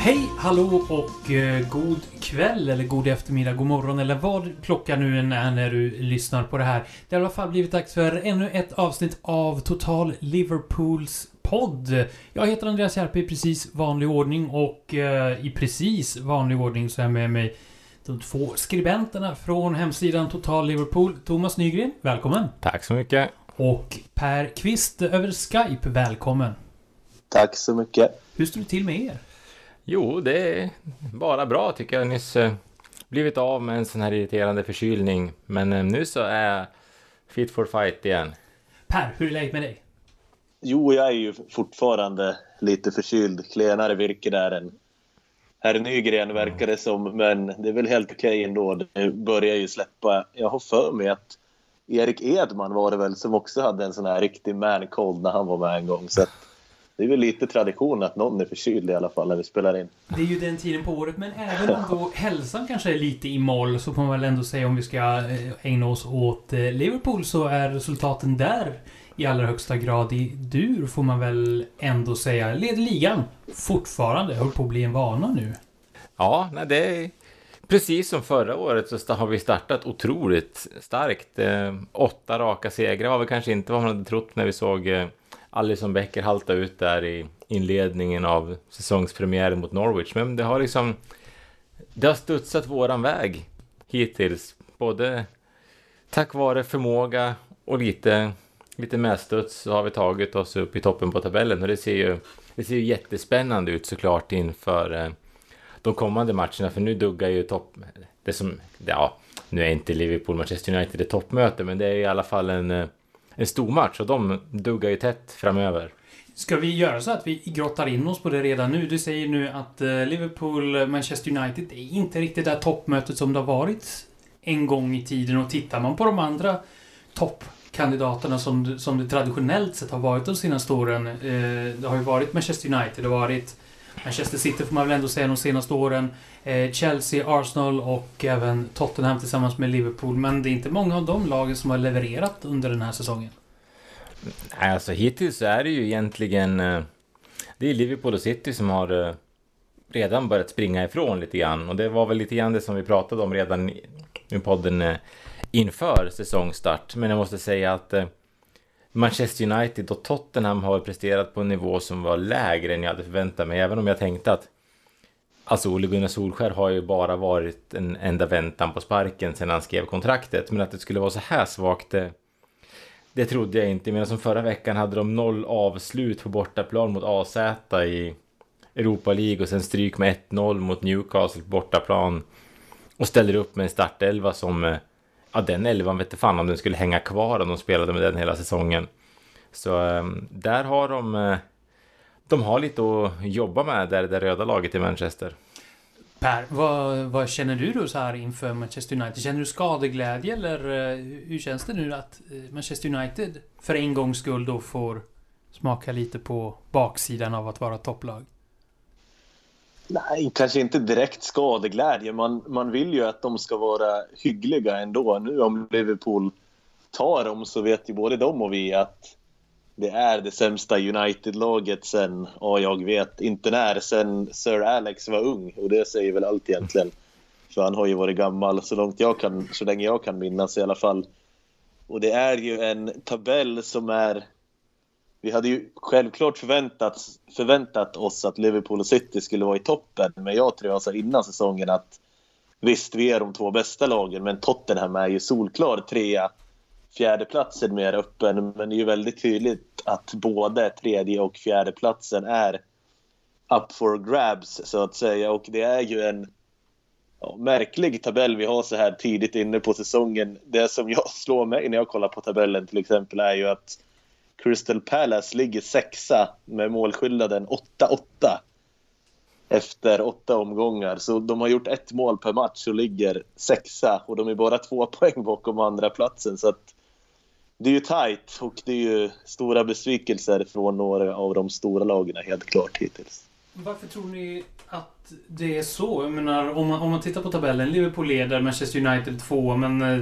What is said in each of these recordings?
Hej, hallå och eh, god kväll eller god eftermiddag, god morgon eller vad klockan nu än är när du lyssnar på det här. Det har i alla fall blivit dags för ännu ett avsnitt av Total Liverpools podd. Jag heter Andreas Järpe i precis vanlig ordning och eh, i precis vanlig ordning så är jag med mig de två skribenterna från hemsidan Total Liverpool. Thomas Nygren, välkommen! Tack så mycket! Och Per Kvist över Skype, välkommen! Tack så mycket! Hur står det till med er? Jo, det är bara bra tycker jag. Nyss eh, blivit av med en sån här irriterande förkylning. Men eh, nu så är jag fit for fight igen. Per, hur är läget med dig? Jo, jag är ju fortfarande lite förkyld. Klenare virke där än herr Nygren verkar det som. Men det är väl helt okej ändå. Det börjar ju släppa. Jag har för mig att Erik Edman var det väl som också hade en sån här riktig man cold när han var med en gång. Så att det är väl lite tradition att någon är förkyld i alla fall när vi spelar in. Det är ju den tiden på året, men även om då hälsan kanske är lite i moll så får man väl ändå säga om vi ska eh, ägna oss åt eh, Liverpool så är resultaten där i allra högsta grad i dur får man väl ändå säga. Leder ligan fortfarande. Håller på att bli en vana nu. Ja, nej, det är precis som förra året så har vi startat otroligt starkt. Eh, åtta raka segrar var väl kanske inte vad man hade trott när vi såg eh, Alison Becker halta ut där i inledningen av säsongspremiären mot Norwich. Men det har liksom... Det har studsat våran väg hittills. Både tack vare förmåga och lite, lite medstuds så har vi tagit oss upp i toppen på tabellen. Och det ser ju, det ser ju jättespännande ut såklart inför eh, de kommande matcherna. För nu duggar ju topp... Det som... Ja, nu är inte Liverpool-Manchester United ett toppmöte, men det är i alla fall en eh, en stor match och de duggar ju tätt framöver. Ska vi göra så att vi grottar in oss på det redan nu? Du säger nu att eh, Liverpool-Manchester United är inte riktigt det där toppmötet som det har varit en gång i tiden. Och tittar man på de andra topp kandidaterna som, som det traditionellt sett har varit de senaste åren. Eh, det har ju varit Manchester United, det har varit Manchester City får man väl ändå säga de senaste åren. Eh, Chelsea, Arsenal och även Tottenham tillsammans med Liverpool. Men det är inte många av de lagen som har levererat under den här säsongen. Nej, alltså hittills så är det ju egentligen... Eh, det är Liverpool och City som har eh, redan börjat springa ifrån lite grann. Och det var väl lite grann det som vi pratade om redan i podden eh, inför säsongstart. Men jag måste säga att eh, Manchester United och Tottenham har presterat på en nivå som var lägre än jag hade förväntat mig. Även om jag tänkte att Alltså Ole Gunnar Solskär har ju bara varit en enda väntan på sparken sedan han skrev kontraktet. Men att det skulle vara så här svagt, det, det trodde jag inte. Medan som förra veckan hade de noll avslut på bortaplan mot AZ i Europa League och sen stryk med 1-0 mot Newcastle på bortaplan. Och ställer upp med en startelva som eh, ja, den elvan vet fan om den skulle hänga kvar om de spelade med den hela säsongen. Så ehm, där har de, eh, de har lite att jobba med, där det röda laget i Manchester. Per, vad, vad, känner du då så här inför Manchester United? Känner du skadeglädje eller eh, hur känns det nu att eh, Manchester United för en gångs skull då får smaka lite på baksidan av att vara topplag? Nej, kanske inte direkt skadeglädje. Man, man vill ju att de ska vara hyggliga ändå. Nu om Liverpool tar dem så vet ju både de och vi att det är det sämsta United-laget sen, ja jag vet inte när, sen Sir Alex var ung. Och det säger väl allt egentligen. För han har ju varit gammal så långt jag kan, så länge jag kan minnas i alla fall. Och det är ju en tabell som är vi hade ju självklart förväntat, förväntat oss att Liverpool och City skulle vara i toppen. Men jag tror jag sa innan säsongen att visst, vi är de två bästa lagen, men Tottenham är ju solklar trea. Fjärdeplatsen mer öppen, men det är ju väldigt tydligt att både tredje och fjärdeplatsen är up for grabs, så att säga. Och det är ju en ja, märklig tabell vi har så här tidigt inne på säsongen. Det som jag slår mig när jag kollar på tabellen till exempel är ju att Crystal Palace ligger sexa med målskillnaden 8-8 efter åtta omgångar. Så de har gjort ett mål per match och ligger sexa och de är bara två poäng bakom andra platsen. Så att det är ju tajt och det är ju stora besvikelser från några av de stora lagen helt klart hittills. Varför tror ni att det är så? Jag menar, om man, om man tittar på tabellen. Liverpool leder, Manchester United två, men eh,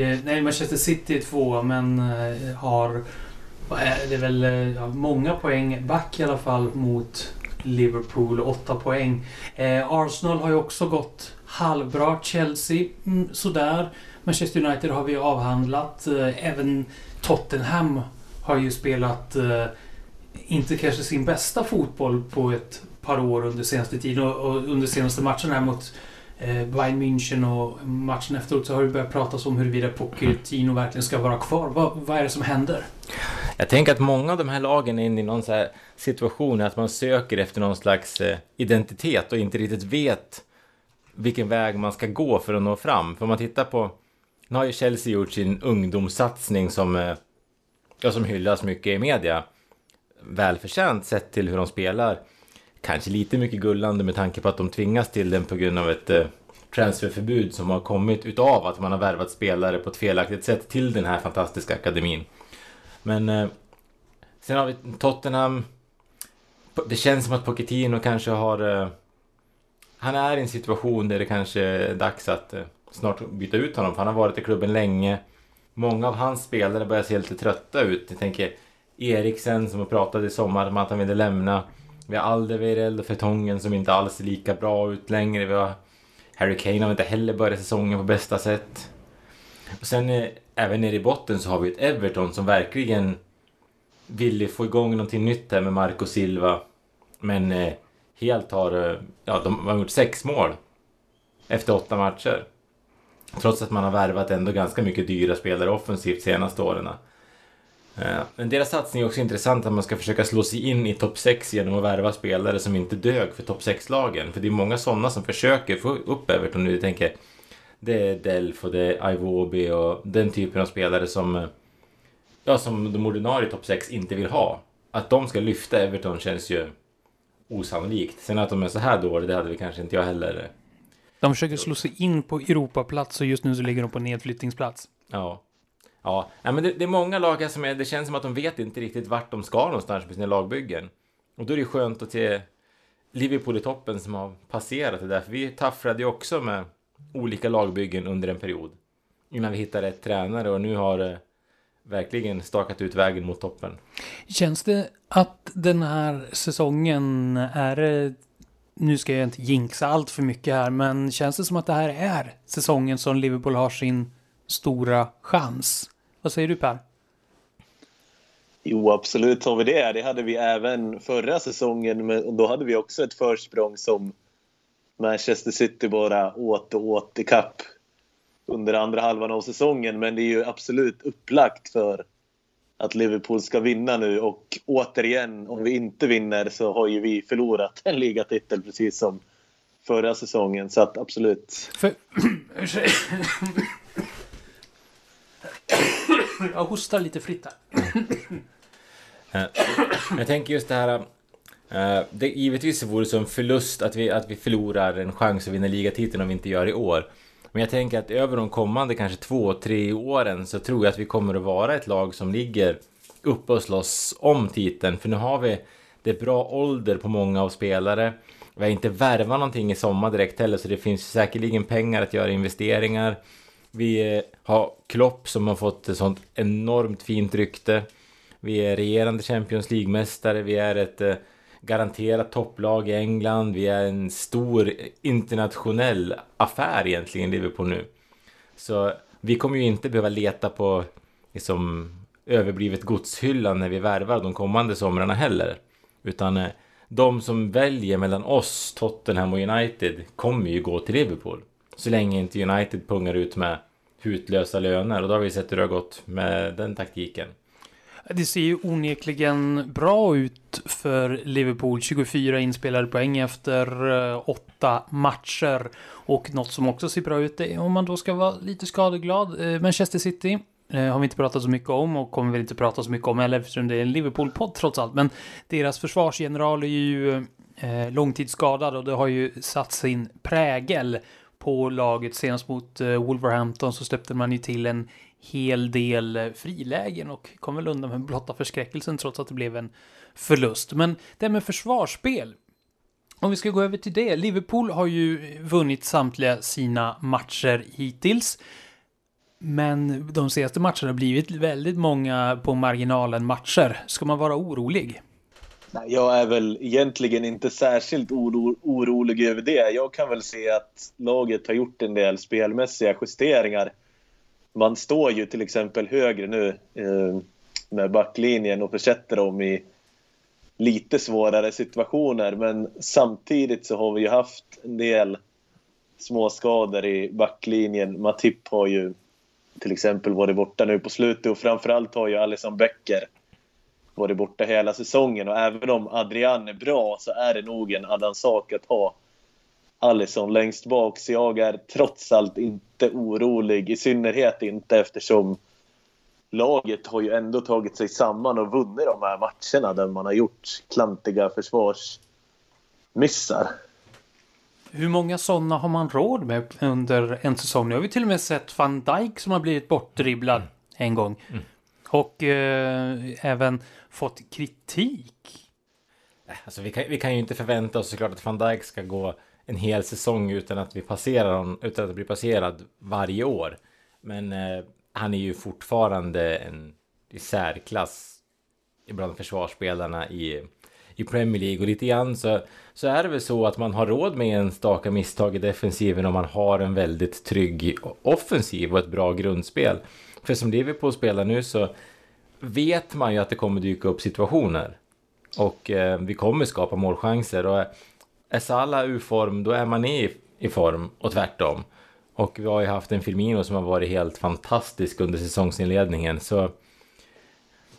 eh nej, Manchester City är tvåa men eh, har... Det är väl eh, ja, många poäng back i alla fall mot Liverpool. Åtta poäng. Eh, Arsenal har ju också gått halvbra. Chelsea mm, sådär. Manchester United har vi avhandlat. Eh, även Tottenham har ju spelat eh, inte kanske sin bästa fotboll på ett par år under senaste tiden och, och under senaste matchen här mot Eh, Bayern München och matchen efteråt så har det börjat pratas om huruvida Pochettino verkligen ska vara kvar. Vad, vad är det som händer? Jag tänker att många av de här lagen är inne i någon så här situation att man söker efter någon slags eh, identitet och inte riktigt vet vilken väg man ska gå för att nå fram. För om man tittar på, nu har ju Chelsea gjort sin ungdomssatsning som, eh, ja, som hyllas mycket i media. Välförtjänt sett till hur de spelar. Kanske lite mycket gullande med tanke på att de tvingas till den på grund av ett eh, transferförbud som har kommit utav att man har värvat spelare på ett felaktigt sätt till den här fantastiska akademin. Men eh, sen har vi Tottenham. Det känns som att Pochettino kanske har... Eh, han är i en situation där det kanske är dags att eh, snart byta ut honom. För han har varit i klubben länge. Många av hans spelare börjar se lite trötta ut. Jag tänker Eriksen som har pratat i sommar om att han ville lämna. Vi har Alderweireld och Fertongen som inte alls ser lika bra ut längre. Vi har Harry Kane har inte heller börjat säsongen på bästa sätt. Och sen eh, även nere i botten så har vi ett Everton som verkligen ville få igång någonting nytt här med Marco Silva. Men eh, helt har... Eh, ja, de har gjort sex mål. Efter åtta matcher. Trots att man har värvat ändå ganska mycket dyra spelare offensivt senaste åren. Eh, men deras satsning är också intressant att man ska försöka slå sig in i topp 6 genom att värva spelare som inte dög för topp 6-lagen. För det är många sådana som försöker få upp Everton nu. Jag tänker, det är Delf och det är Iwobi och den typen av spelare som, eh, ja, som de ordinarie topp 6 inte vill ha. Att de ska lyfta Everton känns ju osannolikt. Sen att de är så här dåliga, det hade vi kanske inte jag heller. Eh, de försöker slå sig in på Europaplats och just nu så ligger de på nedflyttningsplats. Ja. Ja, men det, det, är många lag som är, det känns som att de vet inte riktigt vart de ska någonstans med sina lagbyggen. Och då är det skönt att se Liverpool i toppen som har passerat det där. För vi taffrade ju också med olika lagbyggen under en period. Innan vi hittade rätt tränare och nu har det verkligen stakat ut vägen mot toppen. Känns det att den här säsongen är nu ska jag inte jinxa allt för mycket här, men känns det som att det här är säsongen som Liverpool har sin stora chans? Vad säger du Per? Jo, absolut har vi det. Det hade vi även förra säsongen, men då hade vi också ett försprång som Manchester City bara åt och åt i kapp under andra halvan av säsongen. Men det är ju absolut upplagt för att Liverpool ska vinna nu och återigen, om vi inte vinner så har ju vi förlorat en ligatitel precis som förra säsongen. Så att absolut. För, Jag hostar lite fritt här. Eh, jag tänker just det här. Eh, det, givetvis vore det som förlust att vi, att vi förlorar en chans att vinna ligatiteln om vi inte gör det i år. Men jag tänker att över de kommande kanske två, tre åren så tror jag att vi kommer att vara ett lag som ligger uppe och slåss om titeln. För nu har vi det är bra ålder på många av spelare. Vi har inte värvat någonting i sommar direkt heller så det finns säkerligen pengar att göra investeringar. Vi eh, har Klopp som har fått ett sånt enormt fint rykte. Vi är regerande Champions League-mästare. Vi är ett eh, garanterat topplag i England. Vi är en stor internationell affär egentligen, Liverpool nu. Så vi kommer ju inte behöva leta på liksom, överblivet godshyllan när vi värvar de kommande somrarna heller. Utan eh, de som väljer mellan oss, Tottenham och United kommer ju gå till Liverpool. Så länge inte United pungar ut med hutlösa löner och då har vi sett hur det har gått med den taktiken. Det ser ju onekligen bra ut för Liverpool. 24 inspelade poäng efter eh, åtta matcher. Och något som också ser bra ut är om man då ska vara lite skadeglad. Eh, Manchester City eh, har vi inte pratat så mycket om och kommer väl inte prata så mycket om heller eftersom det är en Liverpool-podd trots allt. Men deras försvarsgeneral är ju långtidsskadad och det har ju satt sin prägel på laget. Senast mot eh, Wolverhampton så släppte man ju till en hel del eh, frilägen och kom väl undan med blotta förskräckelsen trots att det blev en förlust. Men det här med försvarsspel. Om vi ska gå över till det. Liverpool har ju vunnit samtliga sina matcher hittills. Men de senaste matcherna har blivit väldigt många på marginalen matcher. Ska man vara orolig? Nej, jag är väl egentligen inte särskilt oro, orolig över det. Jag kan väl se att laget har gjort en del spelmässiga justeringar. Man står ju till exempel högre nu eh, med backlinjen och försätter dem i lite svårare situationer. Men samtidigt så har vi ju haft en del småskador i backlinjen. Matip har ju till exempel varit borta nu på slutet och framförallt har ju Alisson Becker varit borta hela säsongen och även om Adrian är bra så är det nog en annan sak att ha Alisson längst bak. Så jag är trots allt inte orolig, i synnerhet inte eftersom laget har ju ändå tagit sig samman och vunnit de här matcherna där man har gjort klantiga försvarsmissar. Hur många sådana har man råd med under en säsong? Nu har vi till och med sett van Dijk som har blivit bortdribblad en gång. Mm. Och eh, även fått kritik. Alltså, vi, kan, vi kan ju inte förvänta oss såklart att van Dijk ska gå en hel säsong utan att vi passerar honom, utan att bli passerad varje år. Men eh, han är ju fortfarande en i särklass bland försvarsspelarna i, i Premier League. Och lite grann så, så är det väl så att man har råd med enstaka misstag i defensiven om man har en väldigt trygg offensiv och ett bra grundspel. För som Liverpool spelar nu så vet man ju att det kommer dyka upp situationer. Och eh, vi kommer skapa målchanser. Och eh, är Salah ur form, då är man i, i form och tvärtom. Och vi har ju haft en Firmino som har varit helt fantastisk under säsongsinledningen. Så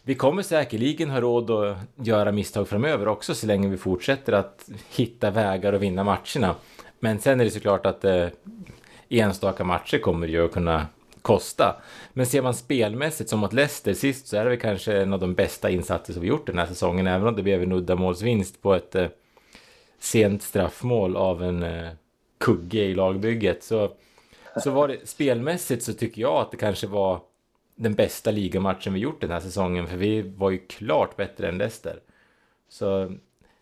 vi kommer säkerligen ha råd att göra misstag framöver också så länge vi fortsätter att hitta vägar och vinna matcherna. Men sen är det såklart att eh, enstaka matcher kommer ju att kunna kosta. Men ser man spelmässigt som mot Leicester sist så är det väl kanske en av de bästa insatser som vi gjort den här säsongen. Även om det blev en uddamålsvinst på ett eh, sent straffmål av en eh, kugge i lagbygget. Så, så var det spelmässigt så tycker jag att det kanske var den bästa ligamatchen vi gjort den här säsongen. För vi var ju klart bättre än Leicester. Så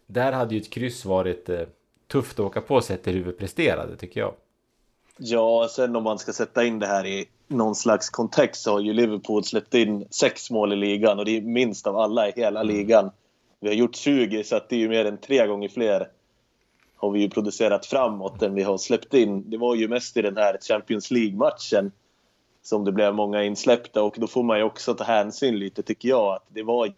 där hade ju ett kryss varit eh, tufft att åka på sett till hur vi presterade tycker jag. Ja, sen om man ska sätta in det här i någon slags kontext så har ju Liverpool släppt in sex mål i ligan och det är minst av alla i hela mm. ligan. Vi har gjort 20 så att det är ju mer än tre gånger fler har vi ju producerat framåt än vi har släppt in. Det var ju mest i den här Champions League-matchen som det blev många insläppta och då får man ju också ta hänsyn lite tycker jag att det var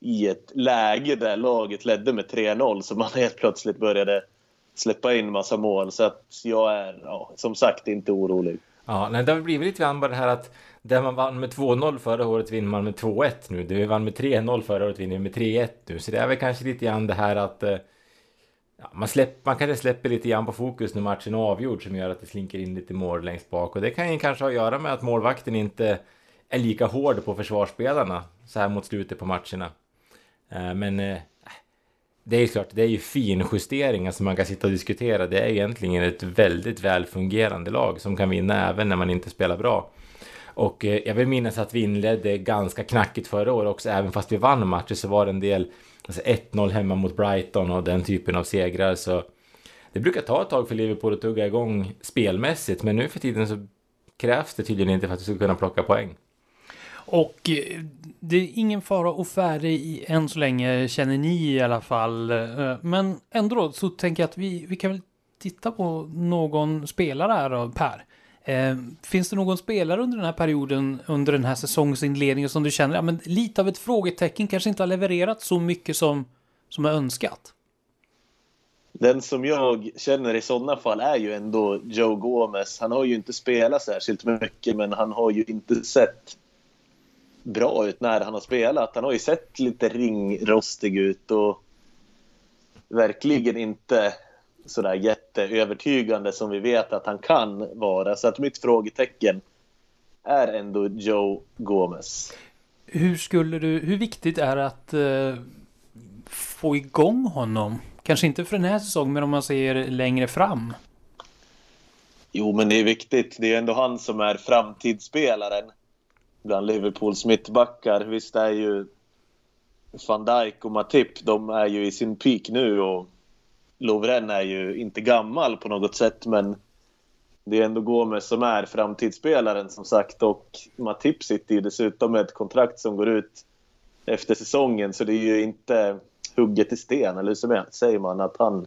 i ett läge där laget ledde med 3-0 så man helt plötsligt började släppa in massa mål. Så att jag är ja, som sagt inte orolig. Ja, nej, det har blivit lite grann bara det här att där man vann med 2-0 förra året vinner man med 2-1 nu. Det vi vann med 3-0 förra året vinner vi med 3-1 nu. Så det är väl kanske lite grann det här att eh, ja, man, släpp, man kanske släpper lite grann på fokus när matchen är avgjord som gör att det slinker in lite mål längst bak. Och det kan ju kanske ha att göra med att målvakten inte är lika hård på försvarsspelarna så här mot slutet på matcherna. Eh, men eh, det är ju klart, det är ju finjusteringar som man kan sitta och diskutera. Det är egentligen ett väldigt välfungerande lag som kan vinna även när man inte spelar bra. Och eh, jag vill minnas att vi inledde ganska knackigt förra året också, även fast vi vann matcher så var det en del alltså 1-0 hemma mot Brighton och den typen av segrar. Så det brukar ta ett tag för Liverpool att tugga igång spelmässigt, men nu för tiden så krävs det tydligen inte för att vi ska kunna plocka poäng. Och eh, det är ingen fara och färre i än så länge, känner ni i alla fall. Eh, men ändå då, så tänker jag att vi, vi kan väl titta på någon spelare här då, Per. Eh, finns det någon spelare under den här perioden, under den här säsongsinledningen som du känner, ja men lite av ett frågetecken, kanske inte har levererat så mycket som, som är önskat? Den som jag känner i sådana fall är ju ändå Joe Gomez. Han har ju inte spelat särskilt mycket, men han har ju inte sett bra ut när han har spelat. Han har ju sett lite ringrostig ut och verkligen inte sådär jätteövertygande som vi vet att han kan vara. Så att mitt frågetecken är ändå Joe Gomez. Hur skulle du, hur viktigt är det att uh, få igång honom? Kanske inte för den här säsongen, men om man ser längre fram. Jo, men det är viktigt. Det är ändå han som är framtidsspelaren bland Liverpools mittbackar. Visst är ju van Dijk och Matip, de är ju i sin peak nu och Lovren är ju inte gammal på något sätt men det är ändå Gomes som är framtidsspelaren som sagt och Matip sitter ju dessutom med ett kontrakt som går ut efter säsongen så det är ju inte hugget i sten eller så säger man att han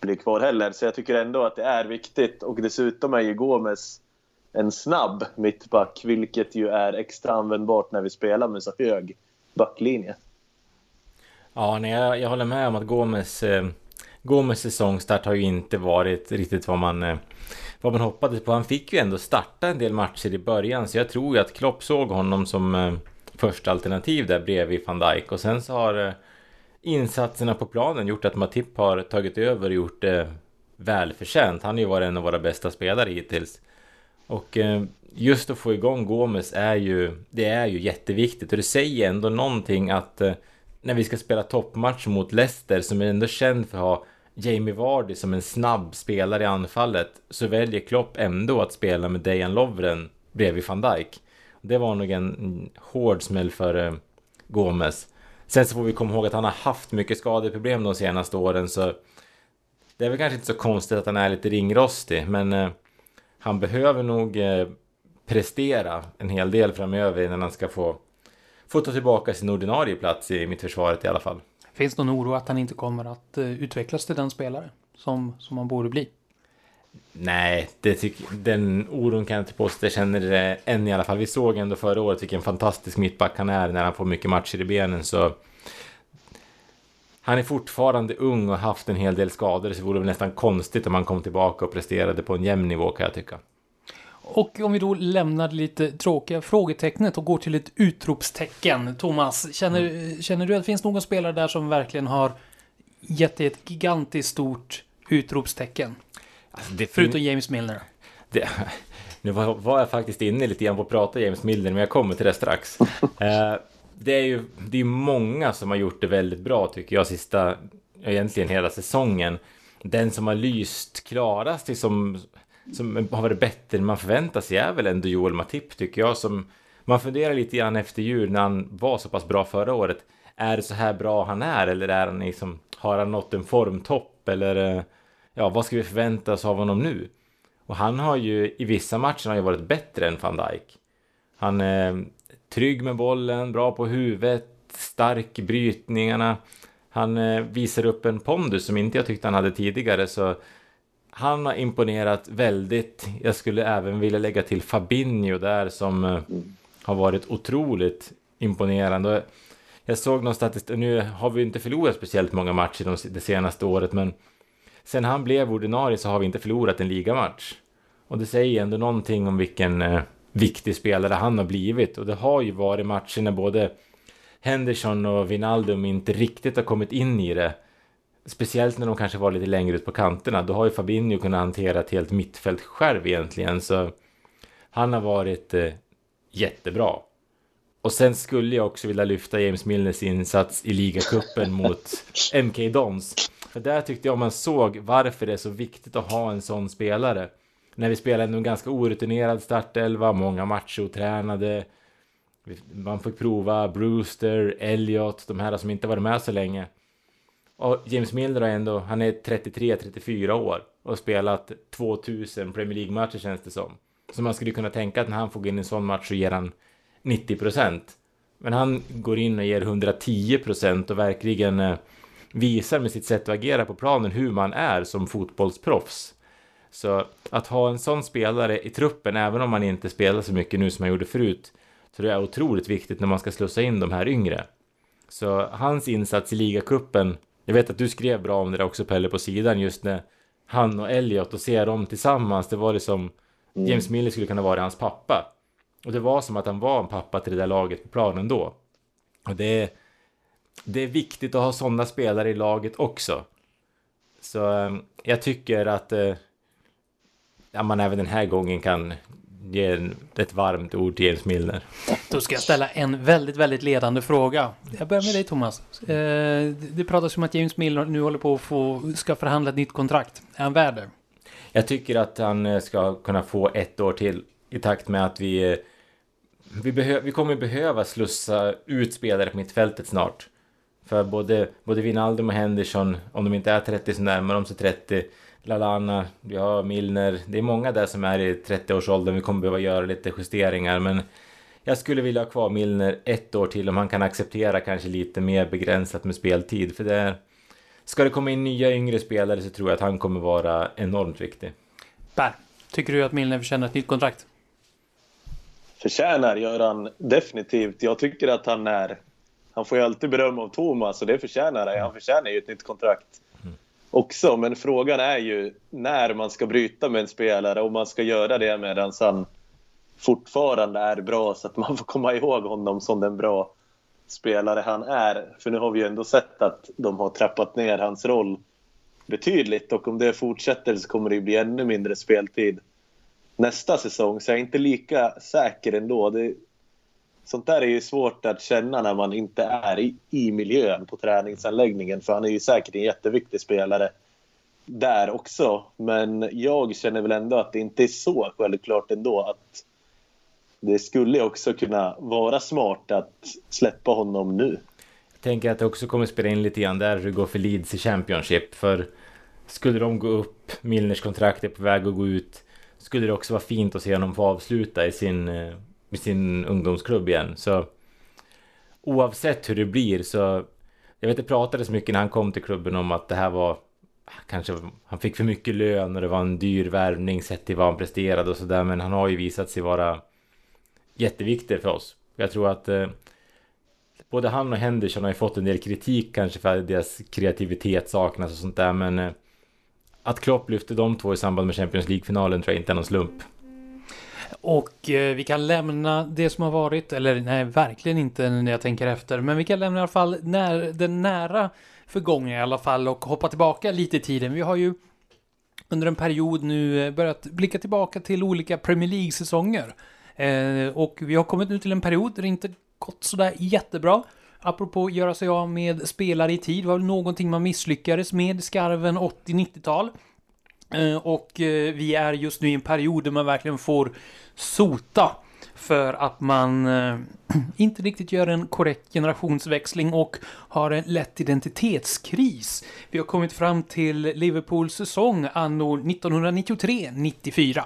blir kvar heller. Så jag tycker ändå att det är viktigt och dessutom är ju Gomes en snabb mittback vilket ju är extra användbart när vi spelar med så hög backlinje. Ja, nej, jag, jag håller med om att Gomes, eh, Gomes säsongstart har ju inte varit riktigt vad man, eh, vad man hoppades på. Han fick ju ändå starta en del matcher i början så jag tror ju att Klopp såg honom som eh, första alternativ där bredvid van Dijk och sen så har eh, insatserna på planen gjort att Matip har tagit över och gjort det välförtjänt. Han har ju varit en av våra bästa spelare hittills. Och eh, just att få igång Gomes är ju, det är ju jätteviktigt och det säger ändå någonting att eh, när vi ska spela toppmatch mot Leicester som är ändå känd för att ha Jamie Vardy som en snabb spelare i anfallet så väljer Klopp ändå att spela med Dejan Lovren bredvid van Dijk. Det var nog en hård smäll för eh, Gomes. Sen så får vi komma ihåg att han har haft mycket skadeproblem de senaste åren så det är väl kanske inte så konstigt att han är lite ringrostig men han behöver nog eh, prestera en hel del framöver innan han ska få, få ta tillbaka sin ordinarie plats i mittförsvaret i alla fall. Finns det någon oro att han inte kommer att uh, utvecklas till den spelare som, som han borde bli? Nej, det tyck, den oron kan jag inte påstå. Jag känner det än i alla fall. Vi såg ändå förra året vilken fantastisk mittback han är när han får mycket matcher i benen. Så han är fortfarande ung och har haft en hel del skador. Så det vore väl nästan konstigt om han kom tillbaka och presterade på en jämn nivå kan jag tycka. Och om vi då lämnar lite tråkiga frågetecknet och går till ett utropstecken. Thomas, känner, mm. känner du att det finns någon spelare där som verkligen har gett dig ett gigantiskt stort utropstecken? Alltså Förutom James Milner. Det, nu var, var, jag faktiskt inne lite grann på att prata James Milner, men jag kommer till det strax. eh, det är ju det är många som har gjort det väldigt bra tycker jag sista, egentligen hela säsongen. Den som har lyst klarast, liksom, som har varit bättre än man förväntar sig är väl ändå Joel Matip tycker jag. Som man funderar lite grann efter jul när han var så pass bra förra året. Är det så här bra han är eller är han liksom, har han nått en formtopp eller eh, ja, vad ska vi förvänta oss av honom nu? Och han har ju i vissa matcher har ju varit bättre än van Dijk. Han är trygg med bollen, bra på huvudet, stark i brytningarna. Han eh, visar upp en pondus som inte jag tyckte han hade tidigare så han har imponerat väldigt. Jag skulle även vilja lägga till Fabinho där som eh, har varit otroligt imponerande. Jag såg någon statistik, nu har vi inte förlorat speciellt många matcher det senaste året men sen han blev ordinarie så har vi inte förlorat en ligamatch. Och det säger ändå någonting om vilken eh, viktig spelare han har blivit. Och det har ju varit matcher när både Henderson och Wijnaldum inte riktigt har kommit in i det. Speciellt när de kanske var lite längre ut på kanterna. Då har ju Fabinho kunnat hantera ett helt mittfält själv egentligen. Så han har varit eh, jättebra. Och sen skulle jag också vilja lyfta James Milners insats i ligacupen mot MK Dons. För där tyckte jag man såg varför det är så viktigt att ha en sån spelare. När vi spelade en ganska orutinerad startelva, många matcher otränade. Man fick prova Brewster, Elliot, de här som inte varit med så länge. Och James Milner har ändå, han är 33-34 år och spelat 2000 Premier League-matcher känns det som. Så man skulle kunna tänka att när han får gå in i en sån match så ger han 90 procent. Men han går in och ger 110 procent och verkligen eh, visar med sitt sätt att agera på planen hur man är som fotbollsproffs. Så att ha en sån spelare i truppen, även om man inte spelar så mycket nu som man gjorde förut, så det är otroligt viktigt när man ska slussa in de här yngre. Så hans insats i ligacupen, jag vet att du skrev bra om det där också Pelle på sidan, just när han och Elliot och ser dem tillsammans, det var liksom mm. James Miller skulle kunna vara hans pappa. Och det var som att han var en pappa till det där laget på planen då. Och det är, det är viktigt att ha sådana spelare i laget också. Så eh, jag tycker att eh, ja, man även den här gången kan ge ett varmt ord till James Milner. Då ska jag ställa en väldigt, väldigt ledande fråga. Jag börjar med dig Thomas. Eh, det pratas om att James Milner nu håller på att få, ska förhandla ett nytt kontrakt. Är han värd det? Jag tycker att han eh, ska kunna få ett år till i takt med att vi eh, vi, behö, vi kommer behöva slussa ut spelare på mittfältet snart. För både, både Wijnaldum och Henderson, om de inte är 30 så närmar de sig 30. Lalana, vi har Milner. Det är många där som är i 30-årsåldern. Vi kommer behöva göra lite justeringar, men jag skulle vilja ha kvar Milner ett år till om han kan acceptera kanske lite mer begränsat med speltid. För det är, ska det komma in nya yngre spelare så tror jag att han kommer vara enormt viktig. Per, tycker du att Milner förtjänar ett nytt kontrakt? Förtjänar gör han definitivt. Jag tycker att han är... Han får ju alltid beröm av Thomas och det förtjänar han. Han förtjänar ju ett nytt kontrakt också. Men frågan är ju när man ska bryta med en spelare och man ska göra det medan han fortfarande är bra så att man får komma ihåg honom som den bra spelare han är. För nu har vi ju ändå sett att de har trappat ner hans roll betydligt och om det fortsätter så kommer det bli ännu mindre speltid nästa säsong. Så jag är inte lika säker ändå. Det, sånt där är ju svårt att känna när man inte är i, i miljön på träningsanläggningen för han är ju säkert en jätteviktig spelare där också. Men jag känner väl ändå att det inte är så självklart ändå att det skulle också kunna vara smart att släppa honom nu. Jag tänker att det också kommer spela in lite grann där hur det går för Leeds i Championship. För skulle de gå upp, Milners kontrakt är på väg att gå ut, skulle det också vara fint att se honom få avsluta i sin, eh, med sin ungdomsklubb igen. Så oavsett hur det blir så jag vet det pratades mycket när han kom till klubben om att det här var kanske han fick för mycket lön och det var en dyr värvning sett till vad han presterade och sådär men han har ju visat sig vara jätteviktig för oss. Jag tror att eh, både han och Henderson har ju fått en del kritik kanske för att deras kreativitet saknas och sånt där men eh, att Klopp lyfte de två i samband med Champions League-finalen tror jag inte är någon slump. Och eh, vi kan lämna det som har varit, eller nej, verkligen inte när jag tänker efter, men vi kan lämna i alla fall när, den nära förgångna i alla fall och hoppa tillbaka lite i tiden. Vi har ju under en period nu eh, börjat blicka tillbaka till olika Premier League-säsonger. Eh, och vi har kommit nu till en period där det inte gått sådär jättebra. Apropå att göra sig av med spelare i tid, var väl någonting man misslyckades med skarven 80-90-tal. Eh, och eh, vi är just nu i en period där man verkligen får sota för att man eh, inte riktigt gör en korrekt generationsväxling och har en lätt identitetskris. Vi har kommit fram till Liverpools säsong anno 1993-94.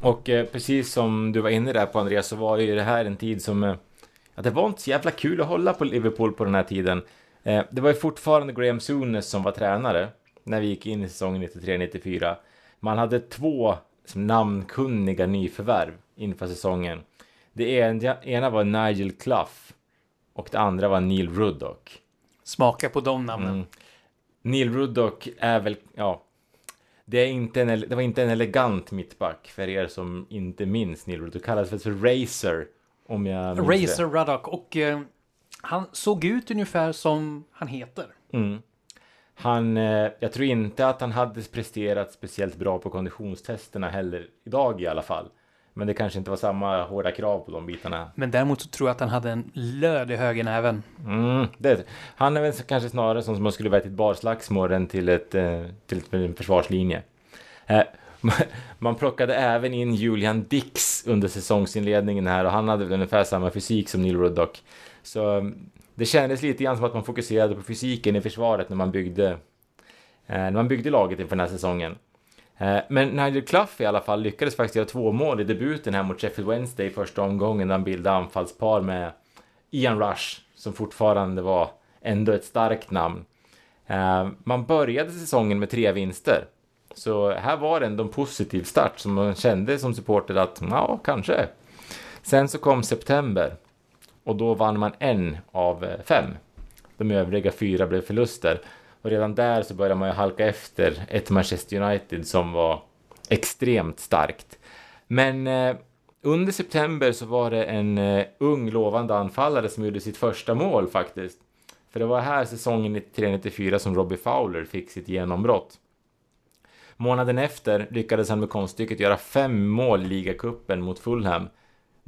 Och eh, precis som du var inne där på Andreas så var ju det här en tid som... Eh, att det var inte så jävla kul att hålla på Liverpool på den här tiden. Eh, det var ju fortfarande Graham Souness som var tränare när vi gick in i säsongen 93-94. Man hade två som namnkunniga nyförvärv inför säsongen. Det ena var Nigel Clough och det andra var Neil Ruddock. Smaka på de namnen. Mm. Neil Ruddock är väl, ja, det, är inte en, det var inte en elegant mittback för er som inte minns Neil Ruddock. kallades för Racer. Om jag minns Racer Ruddock. Och eh, han såg ut ungefär som han heter. Mm. Han, eh, jag tror inte att han hade presterat speciellt bra på konditionstesterna heller. Idag i alla fall. Men det kanske inte var samma hårda krav på de bitarna. Men däremot så tror jag att han hade en löd i högernäven. Mm, det, han är väl kanske snarare som man skulle vara till ett barslagsmål än till, ett, eh, till en försvarslinje. Eh, man plockade även in Julian Dix under säsongsinledningen här och han hade väl ungefär samma fysik som Neil Ruddock. Så mm, det kändes lite grann som att man fokuserade på fysiken i försvaret när man byggde, eh, när man byggde laget inför den här säsongen. Eh, men Nigel Clough i alla fall lyckades faktiskt göra två mål i debuten här mot Sheffield Wednesday i första omgången när han bildade anfallspar med Ian Rush som fortfarande var ändå ett starkt namn. Eh, man började säsongen med tre vinster. Så här var det ändå en positiv start som man kände som supporter att ja, kanske. Sen så kom september och då vann man en av eh, fem. De övriga fyra blev förluster. Och redan där så började man ju halka efter ett Manchester United som var extremt starkt. Men eh, under september så var det en eh, ung lovande anfallare som gjorde sitt första mål faktiskt. För det var här säsongen 93-94 som Robbie Fowler fick sitt genombrott. Månaden efter lyckades han med konststycket göra fem mål i ligacupen mot Fulham.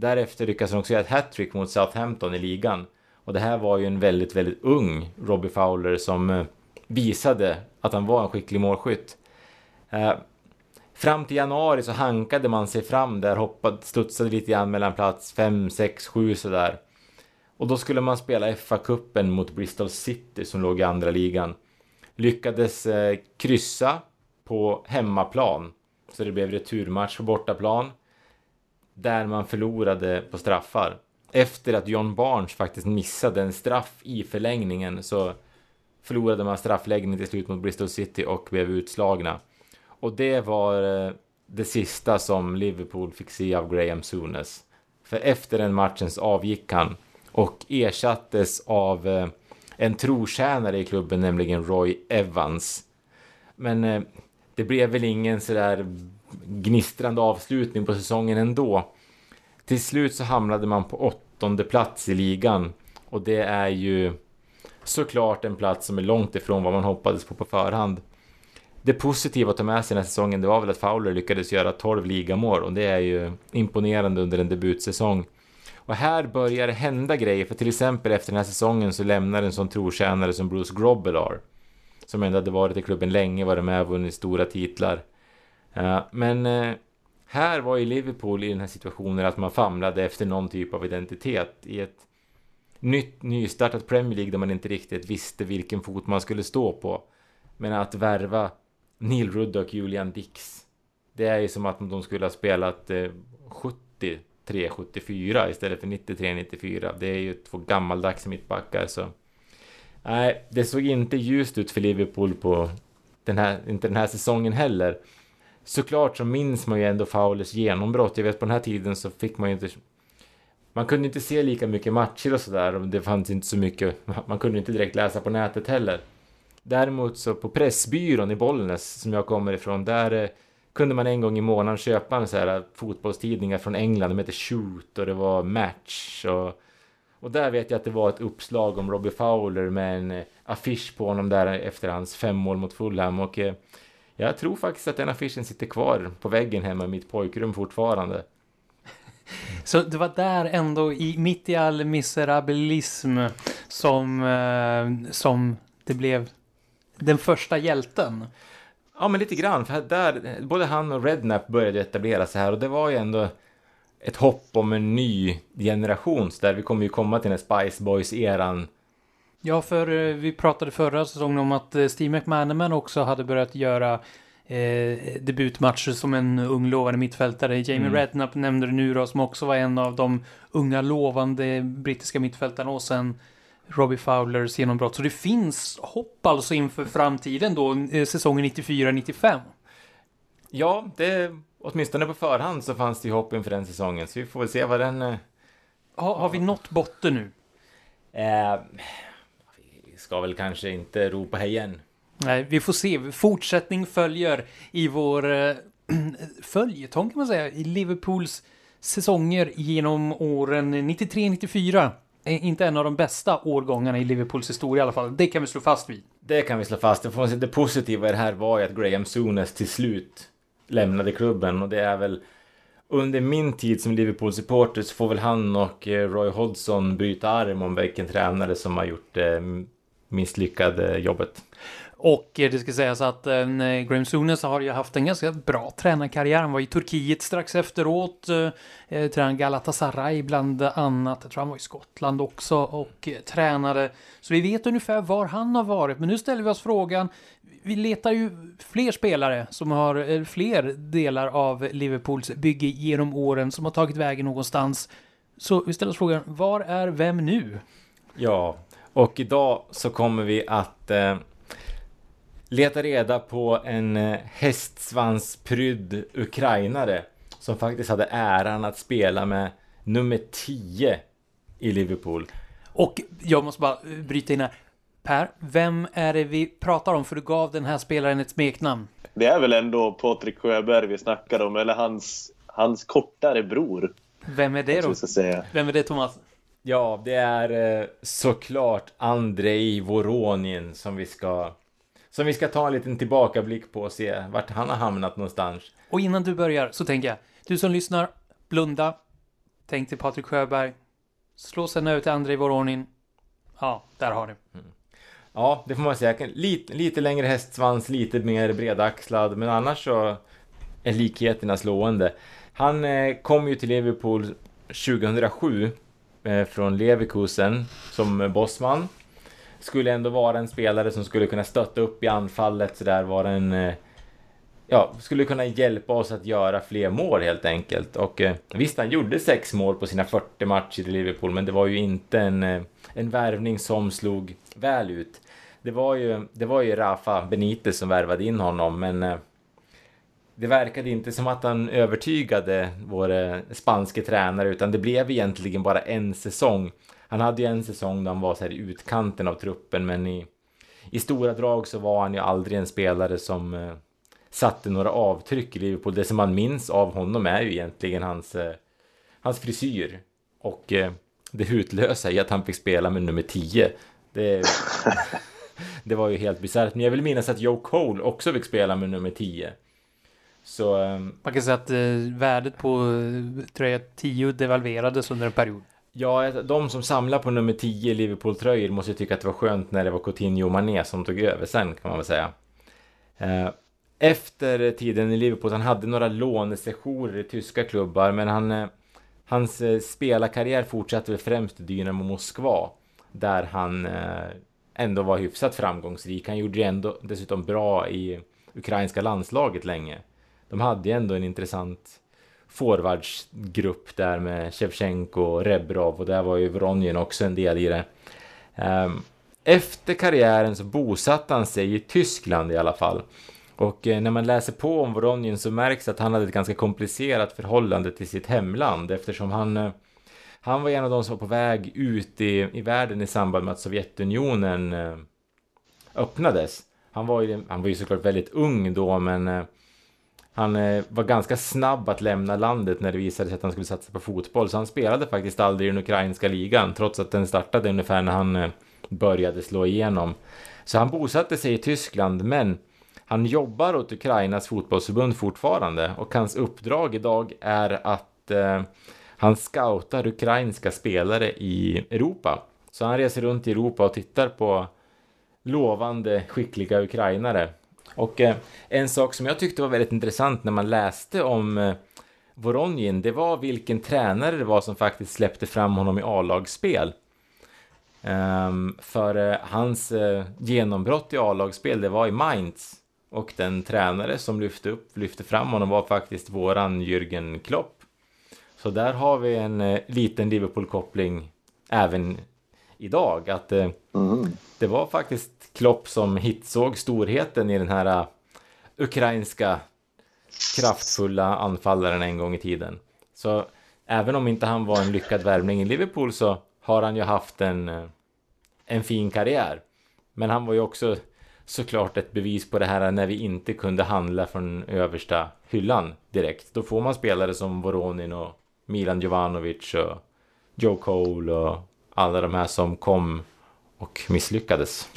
Därefter lyckades han också göra ett hattrick mot Southampton i ligan. Och det här var ju en väldigt, väldigt ung Robbie Fowler som eh, visade att han var en skicklig målskytt. Eh, fram till januari så hankade man sig fram där, hoppade, studsade lite grann mellan plats 5, 6, 7 sådär. Och då skulle man spela FA-cupen mot Bristol City som låg i andra ligan. Lyckades eh, kryssa på hemmaplan. Så det blev returmatch på bortaplan. Där man förlorade på straffar. Efter att John Barnes faktiskt missade en straff i förlängningen så förlorade man straffläggningen till slut mot Bristol City och blev utslagna. Och det var eh, det sista som Liverpool fick se av Graham Souness. För efter den matchen så avgick han och ersattes av eh, en trotjänare i klubben, nämligen Roy Evans. Men eh, det blev väl ingen sådär gnistrande avslutning på säsongen ändå. Till slut så hamnade man på åttonde plats i ligan och det är ju såklart en plats som är långt ifrån vad man hoppades på på förhand. Det positiva att ta med sig den här säsongen, det var väl att Fowler lyckades göra 12 ligamål och det är ju imponerande under en debutsäsong. Och här börjar det hända grejer, för till exempel efter den här säsongen så lämnar en sån trotjänare som Bruce Grobbelaar, som ändå hade varit i klubben länge, varit med och vunnit stora titlar. Eh, men eh, här var ju Liverpool i den här situationen att man famlade efter någon typ av identitet i ett nytt nystartat Premier League där man inte riktigt visste vilken fot man skulle stå på. Men att värva Neil Ruddock och Julian Dix. Det är ju som att de skulle ha spelat eh, 73-74 istället för 93-94. Det är ju två gammaldags mittbackar så. Nej, det såg inte ljust ut för Liverpool på den här, inte den här säsongen heller. Såklart så minns man ju ändå Fowlers genombrott. Jag vet på den här tiden så fick man ju inte man kunde inte se lika mycket matcher och sådär och det fanns inte så mycket, man kunde inte direkt läsa på nätet heller. Däremot så på Pressbyrån i Bollnäs som jag kommer ifrån, där eh, kunde man en gång i månaden köpa en så här eh, fotbollstidningar från England, de hette Shoot och det var Match och, och där vet jag att det var ett uppslag om Robbie Fowler med en eh, affisch på honom där efter hans fem mål mot Fulham och eh, jag tror faktiskt att den affischen sitter kvar på väggen hemma i mitt pojkrum fortfarande. Så det var där ändå, i, mitt i all miserabilism, som, eh, som det blev den första hjälten. Ja, men lite grann. För där, både han och Rednap började etablera sig här och det var ju ändå ett hopp om en ny generation. Så där vi kommer ju komma till den Spice Boys-eran. Ja, för eh, vi pratade förra säsongen om att eh, Steve McManaman också hade börjat göra eh, debutmatcher som en ung lovande mittfältare. Jamie mm. Redknapp nämnde det nu då, som också var en av de unga lovande brittiska mittfältarna och sen Robbie Fowlers genombrott. Så det finns hopp alltså inför framtiden då, eh, säsongen 94-95. Ja, det, åtminstone på förhand så fanns det ju hopp inför den säsongen, så vi får väl se vad den... Ha, har vi nått botten nu? Eh, ska väl kanske inte ropa hej igen. Nej, vi får se. Fortsättning följer i vår äh, följetong kan man säga. I Liverpools säsonger genom åren 93-94. Inte en av de bästa årgångarna i Liverpools historia i alla fall. Det kan vi slå fast vid. Det kan vi slå fast. Det, får man se. det positiva i det här var ju att Graham Souness till slut lämnade klubben och det är väl under min tid som Liverpool-supporter så får väl han och eh, Roy Hodgson bryta arm om vilken tränare som har gjort det eh, misslyckade jobbet. Och det ska sägas att eh, Graham Souness har ju haft en ganska bra tränarkarriär. Han var i Turkiet strax efteråt. Eh, eh tränade Galatasaray bland annat. Jag tror han var i Skottland också och eh, tränade. Så vi vet ungefär var han har varit. Men nu ställer vi oss frågan. Vi letar ju fler spelare som har eh, fler delar av Liverpools bygge genom åren som har tagit vägen någonstans. Så vi ställer oss frågan, var är vem nu? Ja, och idag så kommer vi att eh leta reda på en eh, hästsvansprydd ukrainare som faktiskt hade äran att spela med nummer 10 i Liverpool. Och jag måste bara eh, bryta in här. Per, vem är det vi pratar om? För du gav den här spelaren ett smeknamn. Det är väl ändå Patrik Sjöberg vi snackar om, eller hans, hans kortare bror. Vem är det då? Vem är det, Thomas? Ja, det är eh, såklart Andrei Voronin som vi ska som vi ska ta en liten tillbakablick på och se vart han har hamnat någonstans. Och innan du börjar så tänker jag, du som lyssnar, blunda. Tänk till Patrik Sjöberg. Slå sen ut till Andrei Voronin. Ja, där har du. Mm. Ja, det får man säga. Lite, lite längre hästsvans, lite mer bredaxlad, men annars så är likheterna slående. Han eh, kom ju till Liverpool 2007 eh, Eh, från Leverkusen som bossman skulle ändå vara en spelare som skulle kunna stötta upp i anfallet sådär, vara en, eh, ja, skulle kunna hjälpa oss att göra fler mål helt enkelt. Och eh, visst, han gjorde sex mål på sina 40 matcher i Liverpool, men det var ju inte en, en värvning som slog väl ut. Det var ju, det var ju Rafa Benitez som värvade in honom, men det verkade inte som att han övertygade vår spanske tränare, utan det blev egentligen bara en säsong. Han hade ju en säsong då han var så här i utkanten av truppen, men i, i stora drag så var han ju aldrig en spelare som eh, satte några avtryck i Liverpool. Det som man minns av honom är ju egentligen hans, eh, hans frisyr och eh, det hutlösa i att han fick spela med nummer 10. Det, det var ju helt bisarrt. Men jag vill minnas att Joe Cole också fick spela med nummer 10. Så... eh, Man kan säga att eh, värdet på eh, tröja 10 devalverades under en period. Ja, de som samlar på nummer 10 Liverpool-tröjor måste ju tycka att det var skönt när det var Coutinho och Mané som tog över sen, kan man väl säga. Eh, Efter tiden i Liverpool, han hade några lånesessioner i tyska klubbar, men han, eh, hans spelarkarriär fortsatte väl främst i Dynamo Moskva, där han ändå var hyfsat framgångsrik. Han gjorde ju ändå dessutom bra i ukrainska landslaget länge. De hade ju ändå en intressant forwardsgrupp där med Shevchenko och Rebrov och där var ju Vronjen också en del i det. Ehm, efter karriären så bosatte han sig i Tyskland i alla fall. Och eh, när man läser på om Vronjen så märks att han hade ett ganska komplicerat förhållande till sitt hemland eftersom han eh, han var en av de som var på väg ut i, i världen i samband med att Sovjetunionen eh, öppnades. Han var, ju, han var ju såklart väldigt ung då men eh, han eh, var ganska snabb att lämna landet när det visade sig att han skulle satsa på fotboll. Så han spelade faktiskt aldrig i den ukrainska ligan trots att den startade ungefär när han eh, började slå igenom. Så han bosatte sig i Tyskland men han jobbar åt Ukrainas fotbollsförbund fortfarande och hans uppdrag idag är att eh, han scoutar ukrainska spelare i Europa. Så han reser runt i Europa och tittar på lovande, skickliga ukrainare. Och eh, en sak som jag tyckte var väldigt intressant när man läste om eh, Voronjin, det var vilken tränare det var som faktiskt släppte fram honom i A-lagsspel. Um, för eh, hans eh, genombrott i A-lagsspel, det var i Mainz. Och den tränare som lyfte, upp, lyfte fram honom var faktiskt våran Jürgen Klopp. Så där har vi en eh, liten Liverpool-koppling även idag. Att eh, Mm. det var faktiskt Klopp som hitsåg storheten i den här eh, ukrainska kraftfulla anfallaren en gång i tiden. Så även om inte han var en lyckad värvning i Liverpool så har han ju haft en, eh, en fin karriär. Men han var ju också såklart ett bevis på det här när vi inte kunde handla från översta hyllan direkt. Då får man spelare som Voronin och Milan Jovanovic och Joe Cole och alla de här som kom och misslyckades.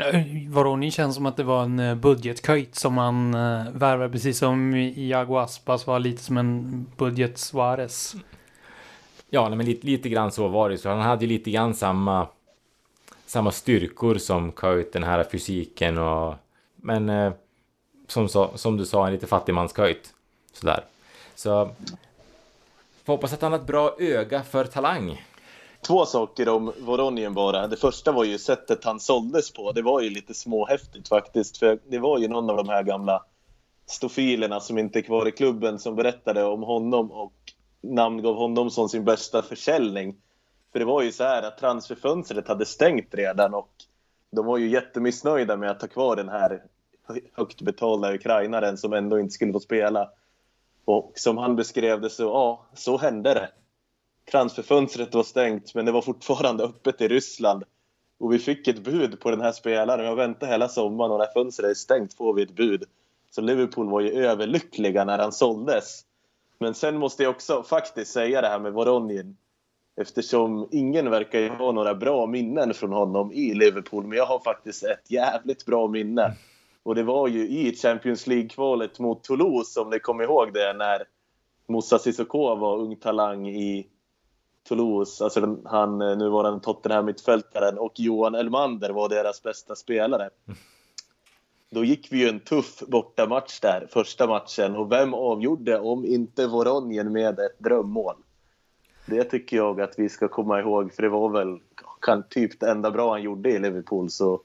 Voronin känns som att det var en eh, budgetköjt som man uh, värvade. Precis som Iago Aspas var lite som en budget Suarez. Ja, men lite, lite grann så var det. Så han hade ju lite grann samma, samma styrkor som Köjt, den här fysiken och... Men eh, som, som du sa, en lite fattigmansköjt. Sådär. Så... Får hoppas att han har ett bra öga för talang. Två saker om Voronien bara. Det första var ju sättet han såldes på. Det var ju lite småhäftigt faktiskt. För det var ju någon av de här gamla stofilerna som inte är kvar i klubben som berättade om honom och namngav honom som sin bästa försäljning. För det var ju så här att transferfönstret hade stängt redan och de var ju jättemissnöjda med att ha kvar den här högt betalda ukrainaren som ändå inte skulle få spela. Och som han beskrev det så, ja, så hände det. Transferfönstret var stängt, men det var fortfarande öppet i Ryssland. Och vi fick ett bud på den här spelaren. Jag väntat hela sommaren och när fönstret är stängt får vi ett bud. Så Liverpool var ju överlyckliga när han såldes. Men sen måste jag också faktiskt säga det här med Voronjin. Eftersom ingen verkar ha några bra minnen från honom i Liverpool. Men jag har faktiskt ett jävligt bra minne. Och det var ju i Champions League-kvalet mot Toulouse, om ni kommer ihåg det, när Moussa Sissoko var ung talang i Toulouse. Alltså den, han eh, nuvarande Tottenham-mittfältaren och Johan Elmander var deras bästa spelare. Då gick vi ju en tuff bortamatch där, första matchen. Och vem avgjorde om inte Voronjen med ett drömmål? Det tycker jag att vi ska komma ihåg, för det var väl kan, typ det enda bra han gjorde i Liverpool. Så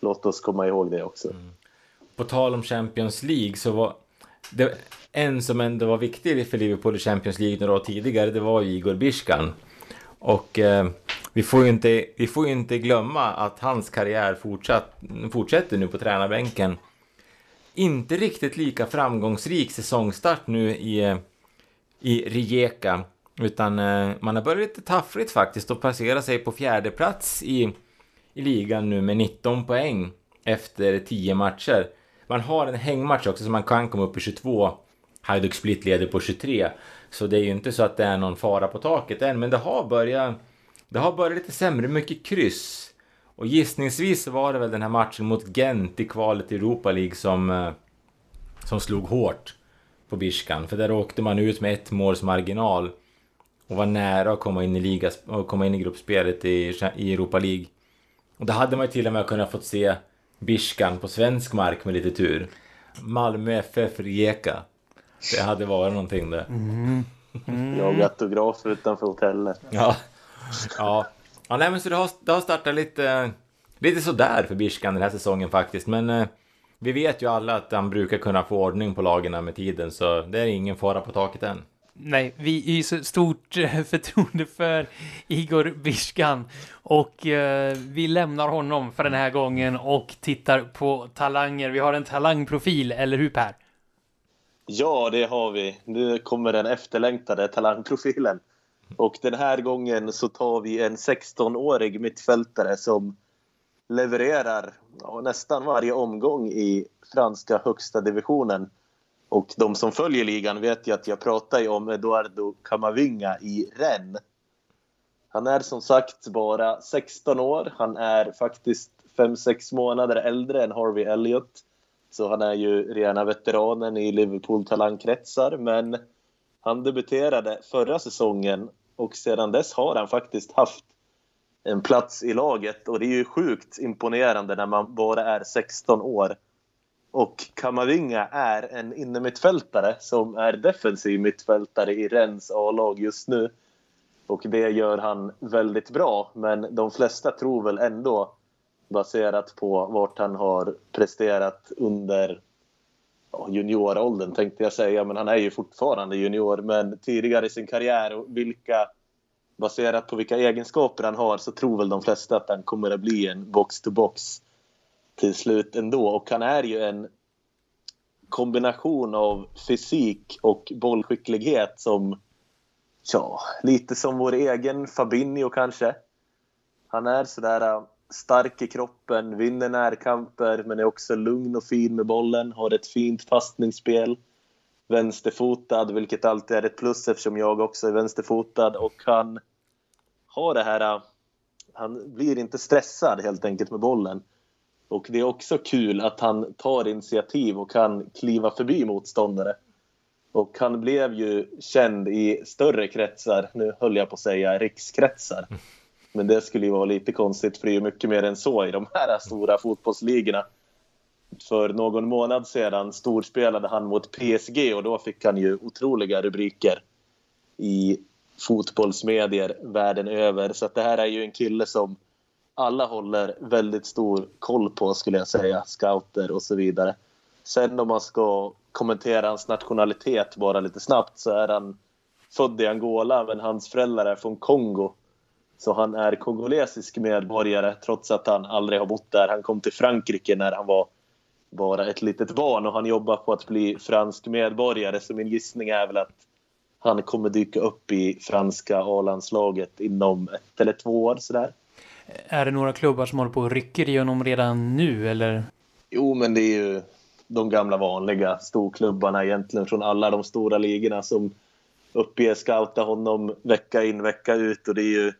låt oss komma ihåg det också. På tal om Champions League så var det, en som ändå var viktig för Liverpool i Champions League några år tidigare, det var ju Igor Biskan. Och eh, vi, får ju inte, vi får ju inte glömma att hans karriär fortsatt, fortsätter nu på tränarbänken. Inte riktigt lika framgångsrik säsongstart nu i, eh, i Rijeka. Utan eh, man har börjat lite taffligt faktiskt och passera sig på fjärde plats i, i ligan nu med 19 poäng efter 10 matcher. Man har en hängmatch också så man kan komma upp i 22. Hajduk Split leder på 23. Så det är ju inte så att det är någon fara på taket än, men det har börjat... Det har börjat lite sämre, mycket kryss. Och gissningsvis var det väl den här matchen mot Gent i kvalet i Europa League som, eh, som slog hårt på Biskan. För där åkte man ut med ett måls marginal och var nära att komma in i, liga, komma in i gruppspelet i, i Europa League. Och det hade man ju till och med kunnat fått se Biskan på svensk mark med lite tur. Malmö FF Rijeka. Det hade varit någonting det. Mm. Mm. Jag autografer utanför hotellet. Ja. Ja. ja nej, men så det har, det har startat lite, lite sådär för Biskan den här säsongen faktiskt. Men eh, vi vet ju alla att han brukar kunna få ordning på lagen med tiden. Så det är ingen fara på taket än. Nej, vi hyser stort eh, förtroende för Igor Biskan och eh, vi lämnar honom för den här gången och tittar på talanger. Vi har en talangprofil, eller hur Per? Ja, det har vi. Nu kommer den efterlängtade talangprofilen. Och den här gången så tar vi en 16-årig mittfältare som levererar ja, nästan varje omgång i franska högsta divisionen. Och de som följer ligan vet ju att jag pratar ju om Eduardo Camavinga i Rennes. Han är som sagt bara 16 år. Han är faktiskt 5-6 månader äldre än Harvey Elliott. Så han är ju rena veteranen i Liverpool talangkretsar. Men han debuterade förra säsongen och sedan dess har han faktiskt haft en plats i laget. Och det är ju sjukt imponerande när man bara är 16 år. Och Kamavinga är en innermittfältare som är defensiv mittfältare i Rens A-lag just nu. Och det gör han väldigt bra, men de flesta tror väl ändå baserat på vart han har presterat under junioråldern tänkte jag säga, men han är ju fortfarande junior. Men tidigare i sin karriär och vilka baserat på vilka egenskaper han har så tror väl de flesta att han kommer att bli en box-to-box till slut ändå. Och han är ju en kombination av fysik och bollskicklighet som ja, lite som vår egen Fabinho kanske. Han är sådär äh, stark i kroppen, vinner närkamper men är också lugn och fin med bollen, har ett fint passningsspel. Vänsterfotad, vilket alltid är ett plus eftersom jag också är vänsterfotad och han har det här... Äh, han blir inte stressad helt enkelt med bollen. Och det är också kul att han tar initiativ och kan kliva förbi motståndare. Och han blev ju känd i större kretsar, nu höll jag på att säga rikskretsar. Men det skulle ju vara lite konstigt för det är ju mycket mer än så i de här stora fotbollsligorna. För någon månad sedan storspelade han mot PSG och då fick han ju otroliga rubriker i fotbollsmedier världen över. Så det här är ju en kille som alla håller väldigt stor koll på skulle jag säga, scouter och så vidare. Sen om man ska kommentera hans nationalitet bara lite snabbt så är han född i Angola men hans föräldrar är från Kongo. Så han är kongolesisk medborgare trots att han aldrig har bott där. Han kom till Frankrike när han var bara ett litet barn och han jobbar på att bli fransk medborgare. Så min gissning är väl att han kommer dyka upp i franska A-landslaget inom ett eller två år sådär. Är det några klubbar som håller på och rycker i honom redan nu eller? Jo, men det är ju de gamla vanliga storklubbarna egentligen från alla de stora ligorna som uppger scouta honom vecka in vecka ut och det är ju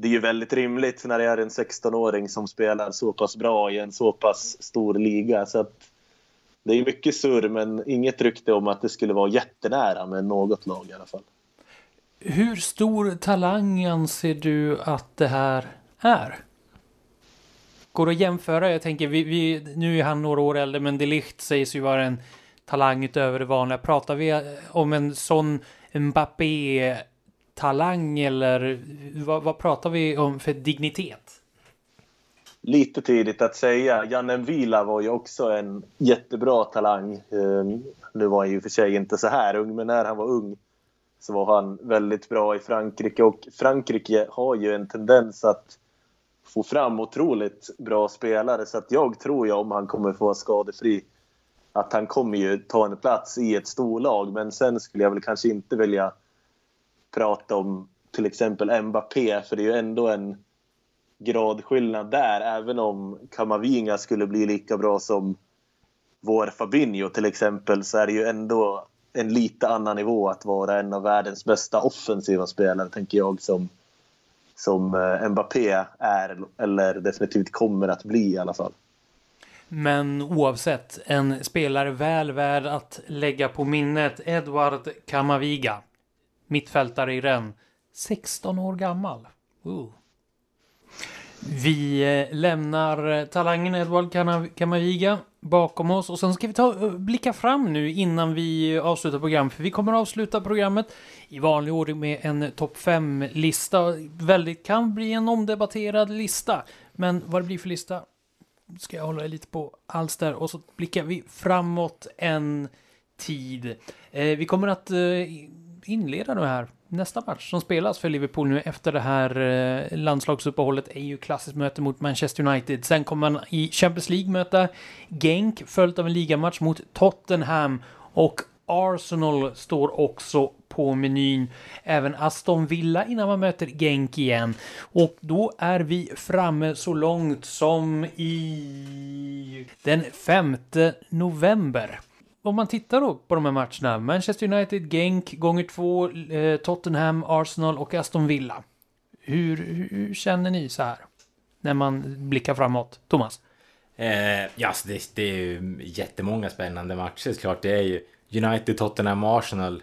det är ju väldigt rimligt när det är en 16-åring som spelar så pass bra i en så pass stor liga. Så att det är mycket surr, men inget rykte om att det skulle vara jättenära med något lag i alla fall. Hur stor talang anser du att det här är? Går att jämföra? Jag tänker, vi, vi, nu är han några år äldre, men Delicht sägs ju vara en talang utöver det vanliga. Pratar vi eh, om en sån Mbappé-talang eller vad, vad pratar vi om för dignitet? lite tidigt att säga. Janne Vila var ju också en jättebra talang. Ehm, nu var han ju för sig inte så här ung, men när han var ung så var han väldigt bra i Frankrike. Och Frankrike har ju en tendens att få fram otroligt bra spelare. Så att jag tror ju om han kommer få vara skadefri att han kommer ju ta en plats i ett storlag. Men sen skulle jag väl kanske inte vilja prata om till exempel Mbappé, för det är ju ändå en gradskillnad där. Även om Kamavinga skulle bli lika bra som vår Fabinho till exempel så är det ju ändå en lite annan nivå att vara en av världens bästa offensiva spelare, tänker jag, som, som eh, Mbappé är, eller definitivt kommer att bli i alla fall. Men oavsett, en spelare väl värd att lägga på minnet. Edward Kamaviga. Mittfältare i Rennes. 16 år gammal. Uh. Vi eh, lämnar eh, talangen Edward Kamaviga bakom oss och sen ska vi ta blicka fram nu innan vi avslutar programmet. För vi kommer att avsluta programmet i vanlig ordning med en topp 5-lista. Väldigt kan bli en omdebatterad lista. Men vad det blir för lista ska jag hålla lite på alls där och så blickar vi framåt en tid. Eh, vi kommer att eh, inleda det här. Nästa match som spelas för Liverpool nu efter det här eh, landslagsuppehållet är ju klassiskt möte mot Manchester United. Sen kommer man i Champions League möta Genk följt av en ligamatch mot Tottenham och Arsenal står också på menyn. Även Aston Villa innan man möter Genk igen. Och då är vi framme så långt som i den 5 november. Om man tittar då på de här matcherna. Manchester United, Genk gånger två, eh, Tottenham, Arsenal och Aston Villa. Hur, hur, känner ni så här? När man blickar framåt. Thomas? Eh, ja, alltså det, det är ju jättemånga spännande matcher såklart. Det är ju United, Tottenham, Arsenal.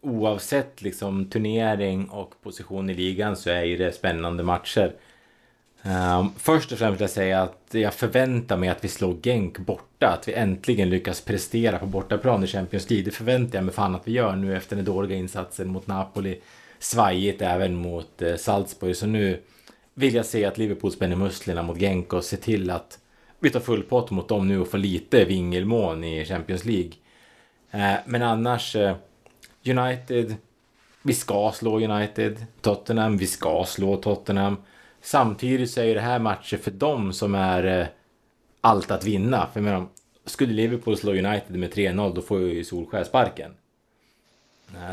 Oavsett liksom turnering och position i ligan så är ju det spännande matcher. Um, först och främst vill jag säga att jag förväntar mig att vi slår Genk borta. Att vi äntligen lyckas prestera på bortaplan i Champions League. Det förväntar jag mig fan att vi gör nu efter den dåliga insatsen mot Napoli. Svajigt även mot eh, Salzburg. Så nu vill jag se att Liverpool spänner musklerna mot Genk och ser till att vi tar full pott mot dem nu och får lite vingelmån i Champions League. Eh, men annars, eh, United, vi ska slå United. Tottenham, vi ska slå Tottenham. Samtidigt så är det här matcher för dem som är eh, allt att vinna. För jag menar, skulle Liverpool slå United med 3-0 då får ju Solskjaer sparken.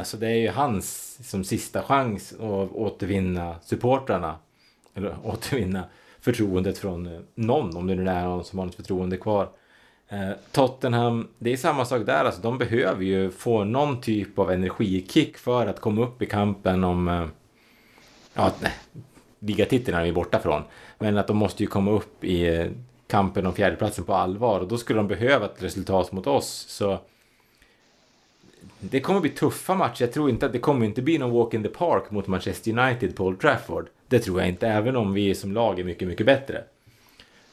Så det är ju hans som sista chans att återvinna supportrarna. Eller återvinna förtroendet från någon, om det nu är någon som har något förtroende kvar. Eh, Tottenham, det är samma sak där. Alltså, de behöver ju få någon typ av energikick för att komma upp i kampen om... Eh, ja, ligatiteln är vi borta från. Men att de måste ju komma upp i eh, kampen om fjärdeplatsen på allvar och då skulle de behöva ett resultat mot oss. Så det kommer bli tuffa matcher. Jag tror inte att det kommer inte bli någon walk in the park mot Manchester United på Old Trafford. Det tror jag inte, även om vi som lag är mycket, mycket bättre.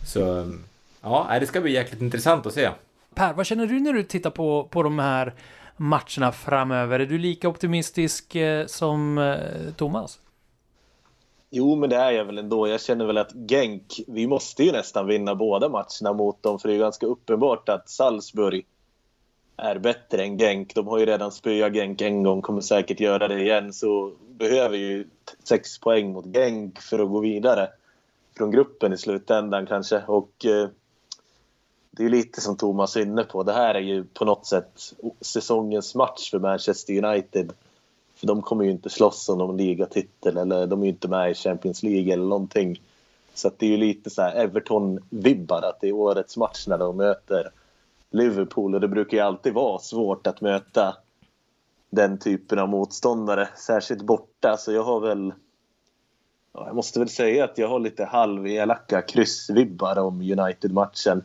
Så Ja, det ska bli jäkligt intressant att se. Per, vad känner du när du tittar på, på de här matcherna framöver? Är du lika optimistisk eh, som eh, Thomas? Jo, men det är jag väl ändå. Jag känner väl att Genk, vi måste ju nästan vinna båda matcherna mot dem, för det är ganska uppenbart att Salzburg är bättre än Genk. De har ju redan spöat Genk en gång, kommer säkert göra det igen, så behöver ju sex poäng mot Genk för att gå vidare från gruppen i slutändan kanske. Och eh, det är lite som Thomas är inne på. Det här är ju på något sätt säsongens match för Manchester United. För de kommer ju inte slåss om någon ligatitel eller de är ju inte med i Champions League eller någonting. Så det är ju lite så här Everton-vibbar att det är årets match när de möter Liverpool och det brukar ju alltid vara svårt att möta den typen av motståndare, särskilt borta. Så jag har väl... Ja, jag måste väl säga att jag har lite halvelaka kryssvibbar om United-matchen.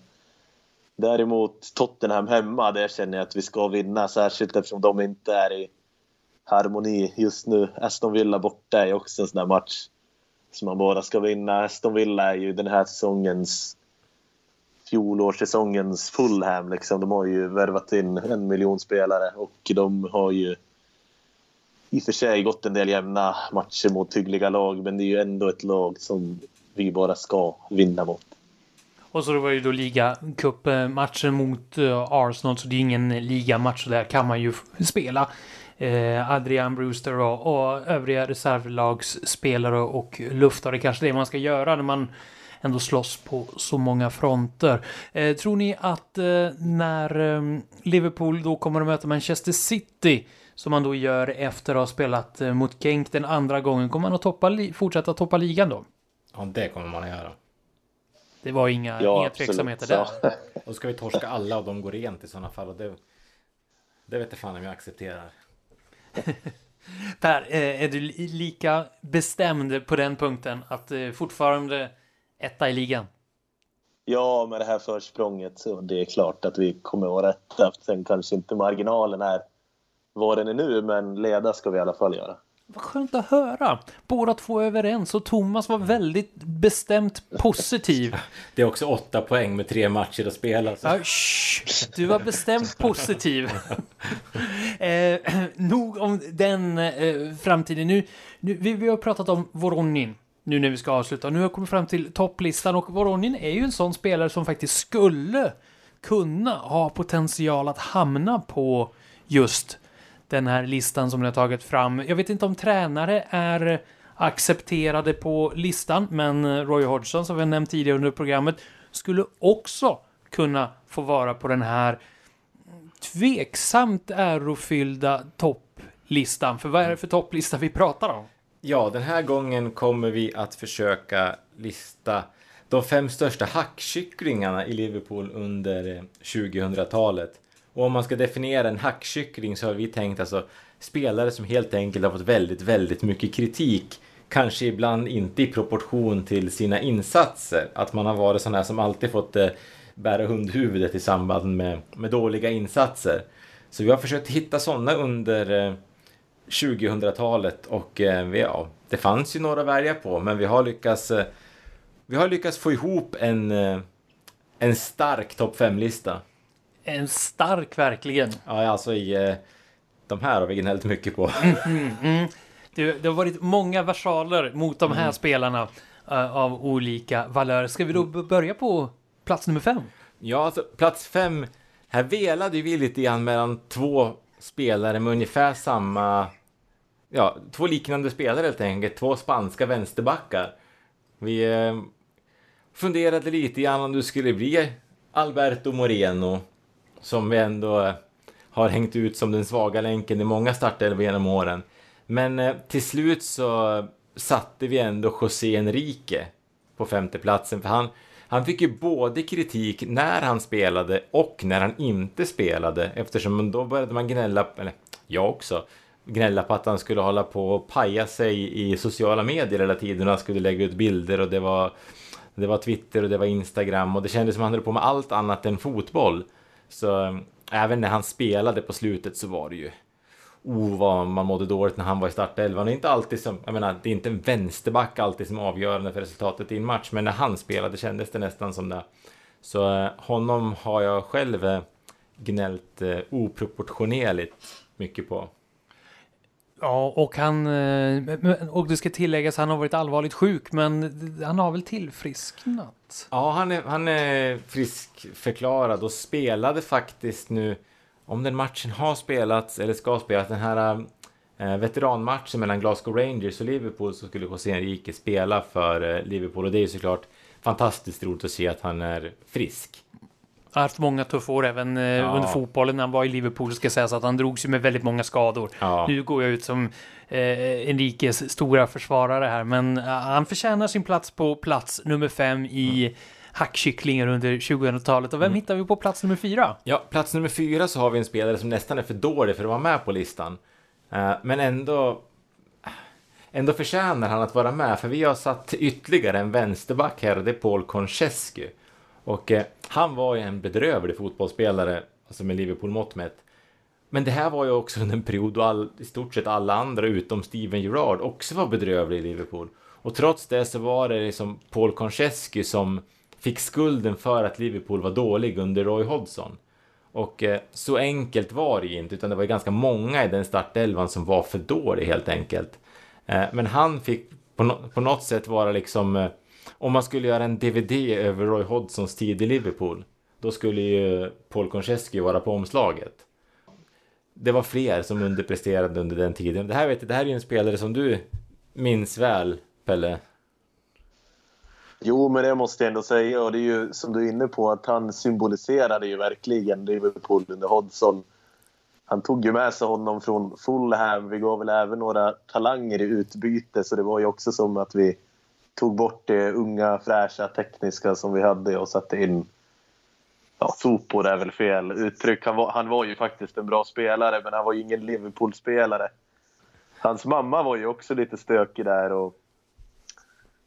Däremot Tottenham hemma, där känner jag att vi ska vinna. Särskilt eftersom de inte är i harmoni just nu. Aston Villa borta är också en sån där match som man bara ska vinna. Aston Villa är ju den här säsongens fjolårssäsongens Fulham. Liksom. De har ju värvat in en miljon spelare och de har ju i och för sig gått en del jämna matcher mot hyggliga lag men det är ju ändå ett lag som vi bara ska vinna mot. Och så var det ju då ligacupmatchen mot eh, Arsenal, så det är ingen ligamatch, så där kan man ju spela. Eh, Adrian Brewster och, och övriga reservlagsspelare och luftare. Kanske det man ska göra när man ändå slåss på så många fronter. Eh, tror ni att eh, när eh, Liverpool då kommer att möta Manchester City som man då gör efter att ha spelat eh, mot Genk den andra gången, kommer man att toppa, fortsätta toppa ligan då? Ja, det kommer man att göra. Det var inga, ja, inga tveksamheter där. Då ska vi torska alla och de går rent i sådana fall. Och det, det vet jag fan om jag accepterar. per, eh, är du lika bestämd på den punkten att eh, fortfarande etta i ligan? Ja, med det här försprånget så det är klart att vi kommer att vara rätta. Sen kanske inte marginalen är vad den är nu, men leda ska vi i alla fall göra. Vad skönt att höra. Båda två är överens och Thomas var väldigt bestämt positiv. Det är också åtta poäng med tre matcher att spela. Så. Ja, shh, du var bestämt positiv. eh, nog om den eh, framtiden. Nu, nu, vi, vi har pratat om Voronin nu när vi ska avsluta. Nu har jag kommit fram till topplistan och Voronin är ju en sån spelare som faktiskt skulle kunna ha potential att hamna på just den här listan som ni har tagit fram. Jag vet inte om tränare är accepterade på listan, men Roy Hodgson som vi har nämnt tidigare under programmet skulle också kunna få vara på den här tveksamt ärofyllda topplistan. För vad är det för topplista vi pratar om? Ja, den här gången kommer vi att försöka lista de fem största hackkycklingarna i Liverpool under 2000-talet. Och om man ska definiera en hackkyckling så har vi tänkt alltså spelare som helt enkelt har fått väldigt, väldigt mycket kritik. Kanske ibland inte i proportion till sina insatser. Att man har varit sån här som alltid fått eh, bära hundhuvudet i samband med, med dåliga insatser. Så vi har försökt hitta sådana under eh, 2000-talet och eh, ja, det fanns ju några att välja på men vi har lyckats eh, vi har lyckats få ihop en, eh, en stark topp 5-lista. En stark verkligen. Ja, alltså i de här har vi gnällt mycket på. Mm, mm, mm. Det, det, har varit många versaler mot de här mm. spelarna uh, av olika valörer. Ska vi då börja på plats nummer fem? Ja, alltså plats fem. Här velade vi lite grann mellan två spelare med ungefär samma ja, två liknande spelare helt enkelt. Två spanska vänsterbackar. Vi eh, funderade lite grann om du skulle bli Alberto Moreno. Som vi ändå eh, har hängt ut som den svaga länken i många startelvor genom åren. Men eh, till slut så satte vi ändå José Enrique på femteplatsen. För han, han fick ju både kritik när han spelade och när han inte spelade. Eftersom då började man gnälla, eller jag också, gnälla på att han skulle hålla på och paja sig i sociala medier hela tiden. Han skulle lägga ut bilder och det var, det var Twitter och det var Instagram och det kändes som att han höll på med allt annat än fotboll. Så eh, även när han spelade på slutet så var det ju oh, vad man mådde dåligt när han var i startelvan. Det är inte alltid som, jag menar, det är inte en vänsterback alltid som är avgörande för resultatet i en match, men när han spelade kändes det nästan som det. Så eh, honom har jag själv eh, gnällt oproportionerligt mycket på. Ja, och han... Eh, och det ska tilläggas, han har varit allvarligt sjuk, men han har väl tillfrisknat? Ja, han är, han är friskförklarad och spelade faktiskt nu, om den matchen har spelats eller ska spelas, den här eh, veteranmatchen mellan Glasgow Rangers och Liverpool så skulle José Enrique spela för eh, Liverpool och det är ju såklart fantastiskt roligt att se att han är frisk har haft många tuffa år även eh, ja. under fotbollen när han var i Liverpool. Ska sägas att han drogs ju med väldigt många skador. Ja. Nu går jag ut som eh, Enriques stora försvarare här, men uh, han förtjänar sin plats på plats nummer fem i mm. hackkycklingar under 2000-talet. Och vem mm. hittar vi på plats nummer fyra? Ja, plats nummer fyra så har vi en spelare som nästan är för dålig för att vara med på listan. Uh, men ändå Ändå förtjänar han att vara med, för vi har satt ytterligare en vänsterback här och det är Paul Konchesky. Och eh, han var ju en bedrövlig fotbollsspelare, alltså med Liverpool-mått mätt. Men det här var ju också under en period då all, i stort sett alla andra utom Steven Gerrard också var bedrövliga i Liverpool. Och trots det så var det liksom Paul Konchesky som fick skulden för att Liverpool var dålig under Roy Hodgson. Och eh, så enkelt var det ju inte, utan det var ju ganska många i den startelvan som var för dålig helt enkelt. Eh, men han fick på, no på något sätt vara liksom eh, om man skulle göra en DVD över Roy Hodgsons tid i Liverpool, då skulle ju Paul Konchesky vara på omslaget. Det var fler som underpresterade under den tiden. Det här, vet du, det här är ju en spelare som du minns väl, Pelle. Jo, men det måste jag ändå säga. Och det är ju som du är inne på att han symboliserade ju verkligen Liverpool under Hodgson. Han tog ju med sig honom från Fulham. Vi gav väl även några talanger i utbyte så det var ju också som att vi tog bort det unga, fräscha, tekniska som vi hade och satte in ja, sopor är väl fel uttryck. Han var, han var ju faktiskt en bra spelare, men han var ju ingen Liverpool-spelare. Hans mamma var ju också lite stökig där och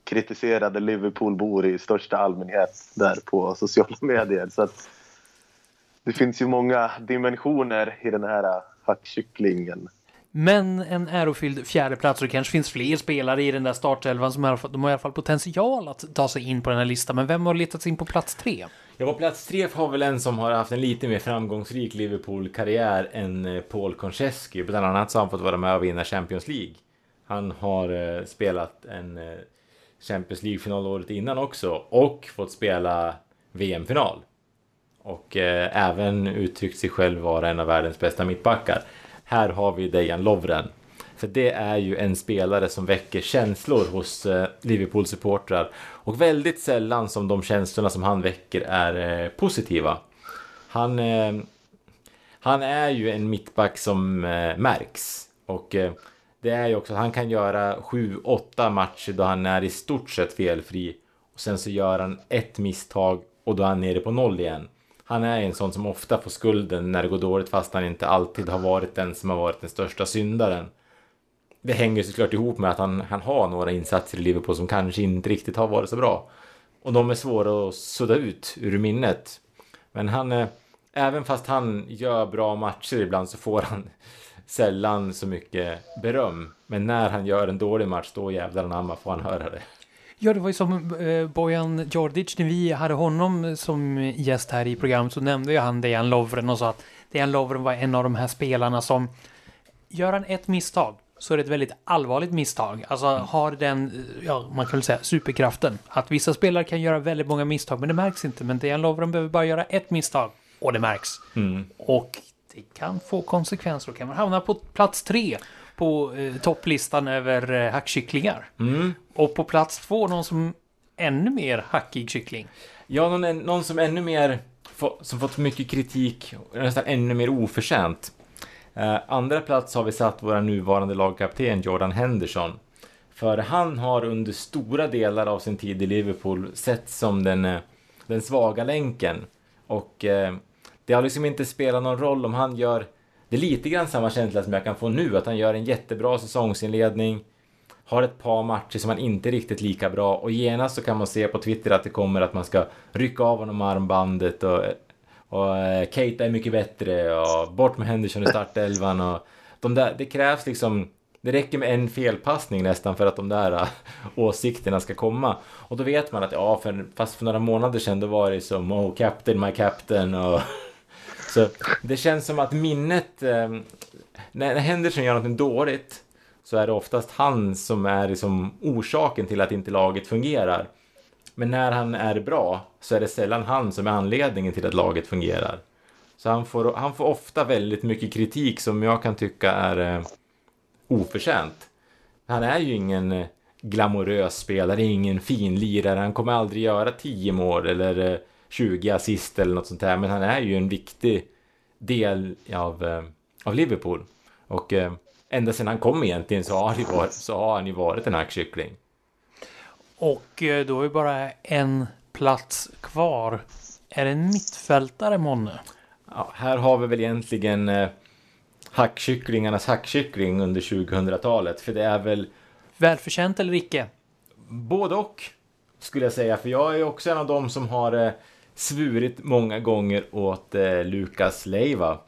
kritiserade Liverpoolbor i största allmänhet där på sociala medier. Så att det finns ju många dimensioner i den här hackkycklingen. Men en ärofylld fjärdeplats och det kanske finns fler spelare i den där startelvan som har, de har i alla fall potential att ta sig in på den här listan. Men vem har letat sig in på plats tre? Ja, på plats tre har väl en som har haft en lite mer framgångsrik Liverpool-karriär än eh, Paul Konchesky. Bland annat så har han fått vara med och vinna Champions League. Han har eh, spelat en eh, Champions League-final året innan också och fått spela VM-final. Och eh, även uttryckt sig själv vara en av världens bästa mittbackar. Här har vi Dejan Lovren. För det är ju en spelare som väcker känslor hos eh, Liverpool-supportrar. Och väldigt sällan som de känslorna som han väcker är eh, positiva. Han, eh, han är ju en mittback som märks. Och det är ju också att han kan göra 7-8 matcher då han är i stort sett felfri. Och sen så gör han ett misstag och då är han nere på noll igen. Han är en sån som ofta får skulden när det går dåligt fast han inte alltid har varit den som har varit den största syndaren. Det hänger såklart ihop med att han, han har några insatser i Liverpool som kanske inte riktigt har varit så bra. Och de är svåra att sudda ut ur minnet. Men han, eh, även fast han gör bra matcher ibland så får han sällan så mycket beröm. Men när han gör en dålig match, då jävlar anamma får han höra det. Ja, det var ju som eh, Bojan Djordjic, när vi hade honom som gäst här i programmet så nämnde ju han Dejan Lovren och sa att Dejan Lovren var en av de här spelarna som gör han ett misstag så är det ett väldigt allvarligt misstag. Alltså har den, ja man kan väl säga superkraften. Att vissa spelare kan göra väldigt många misstag men det märks inte. Men Dejan Lovren behöver bara göra ett misstag och det märks. Mm. Och det kan få konsekvenser. Då kan man hamna på plats tre på eh, topplistan över eh, hackkycklingar. Mm. Och på plats två någon som ännu mer hackig kyckling. Ja, någon, någon som ännu mer få, som fått mycket kritik, nästan ännu mer oförtjänt. Eh, andra plats har vi satt vår nuvarande lagkapten Jordan Henderson. För han har under stora delar av sin tid i Liverpool sett som den, eh, den svaga länken. Och eh, det har liksom inte spelat någon roll om han gör... Det är lite grann samma känsla som jag kan få nu, att han gör en jättebra säsongsinledning, har ett par matcher som han inte är riktigt lika bra och genast så kan man se på Twitter att det kommer att man ska rycka av honom armbandet och, och eh, Kate är mycket bättre och bort med Henderson i startelvan och de där, det krävs liksom det räcker med en felpassning nästan för att de där eh, åsikterna ska komma. Och då vet man att ja, för, fast för några månader sedan då var det som oh, captain, my captain och så det känns som att minnet, eh, när, Henderson gör något dåligt så är det oftast han som är liksom orsaken till att inte laget fungerar. Men när han är bra så är det sällan han som är anledningen till att laget fungerar. Så han får, han får ofta väldigt mycket kritik som jag kan tycka är eh, oförtjänt. Han är ju ingen eh, glamorös spelare, ingen finlirare. Han kommer aldrig göra 10 mål eller eh, 20 assist eller något sånt där. Men han är ju en viktig del av, eh, av Liverpool. Och eh, ända sedan han kom egentligen så har, han varit, så har han ju varit en hackkyckling. Och eh, då är bara en plats kvar. Är det en mittfältare månne? Ja, här har vi väl egentligen eh, hackkycklingarnas hackkyckling under 2000-talet. För det är väl Välförtjänt eller icke? både och skulle jag säga. För jag är också en av dem som har eh, svurit många gånger åt eh, Lukas Leiva.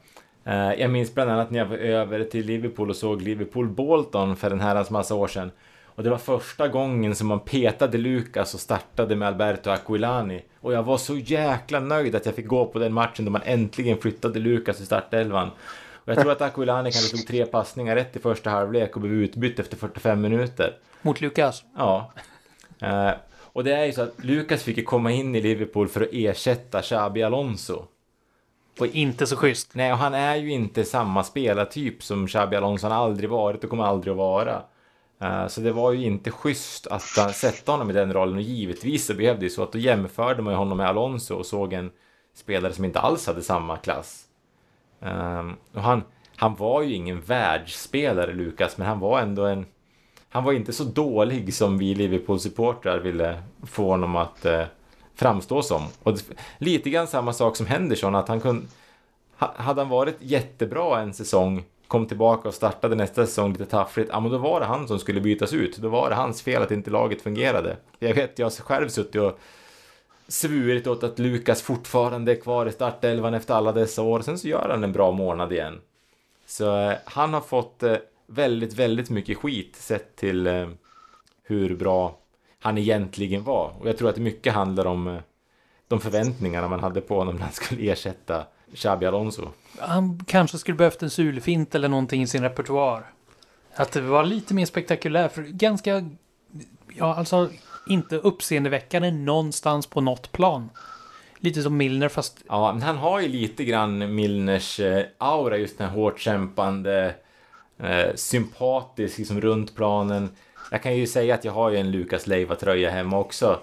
Eh, jag minns bland annat när jag var över till Liverpool och såg Liverpool-Bolton för en herrans massa år sedan. Och det var första gången som man petade Lukas och startade med Alberto Aquilani. Och jag var så jäkla nöjd att jag fick gå på den matchen då man äntligen flyttade Lukas i startelvan. Och jag tror att Aquilani kanske slog tre passningar rätt i första halvlek och blev utbytt efter 45 minuter. Mot Lukas? Ja. Eh, Och det är ju så att Lukas fick ju komma in i Liverpool för att ersätta Xabi Alonso. Och inte så schysst. Nej, och han är ju inte samma spelartyp som Xabi Alonso. Han har aldrig varit och kommer aldrig att vara. Uh, så det var ju inte schysst att sätta honom i den rollen och givetvis så blev det ju så att då jämförde man honom med Alonso och såg en spelare som inte alls hade samma klass. Um, och han, han var ju ingen världsspelare, Lukas, men han var ändå en... Han var inte så dålig som vi Liverpool-supportrar ville få honom att eh, framstå som. Och lite grann samma sak som Henderson, att han kunde... Hade han varit jättebra en säsong, kom tillbaka och startade nästa säsong lite taffligt, ja men då var det han som skulle bytas ut. Då var det hans fel att inte laget fungerade. Jag vet, jag har själv suttit och svurit åt att Lukas fortfarande är kvar i startelvan efter alla dessa år. Sen så gör han en bra månad igen. Så eh, han har fått eh, väldigt, väldigt mycket skit sett till eh, hur bra han egentligen var. Och jag tror att mycket handlar om eh, de förväntningarna man hade på honom när han skulle ersätta Xabi Alonso. Han kanske skulle behövt en sulfint eller någonting i sin repertoar. Att det var lite mer spektakulärt. För ganska, ja alltså inte uppseendeväckande någonstans på något plan. Lite som Milner fast... Ja, men han har ju lite grann Milners eh, aura, just den här hårt kämpande, eh, sympatisk liksom runt planen. Jag kan ju säga att jag har ju en Lukas Leiva-tröja hemma också.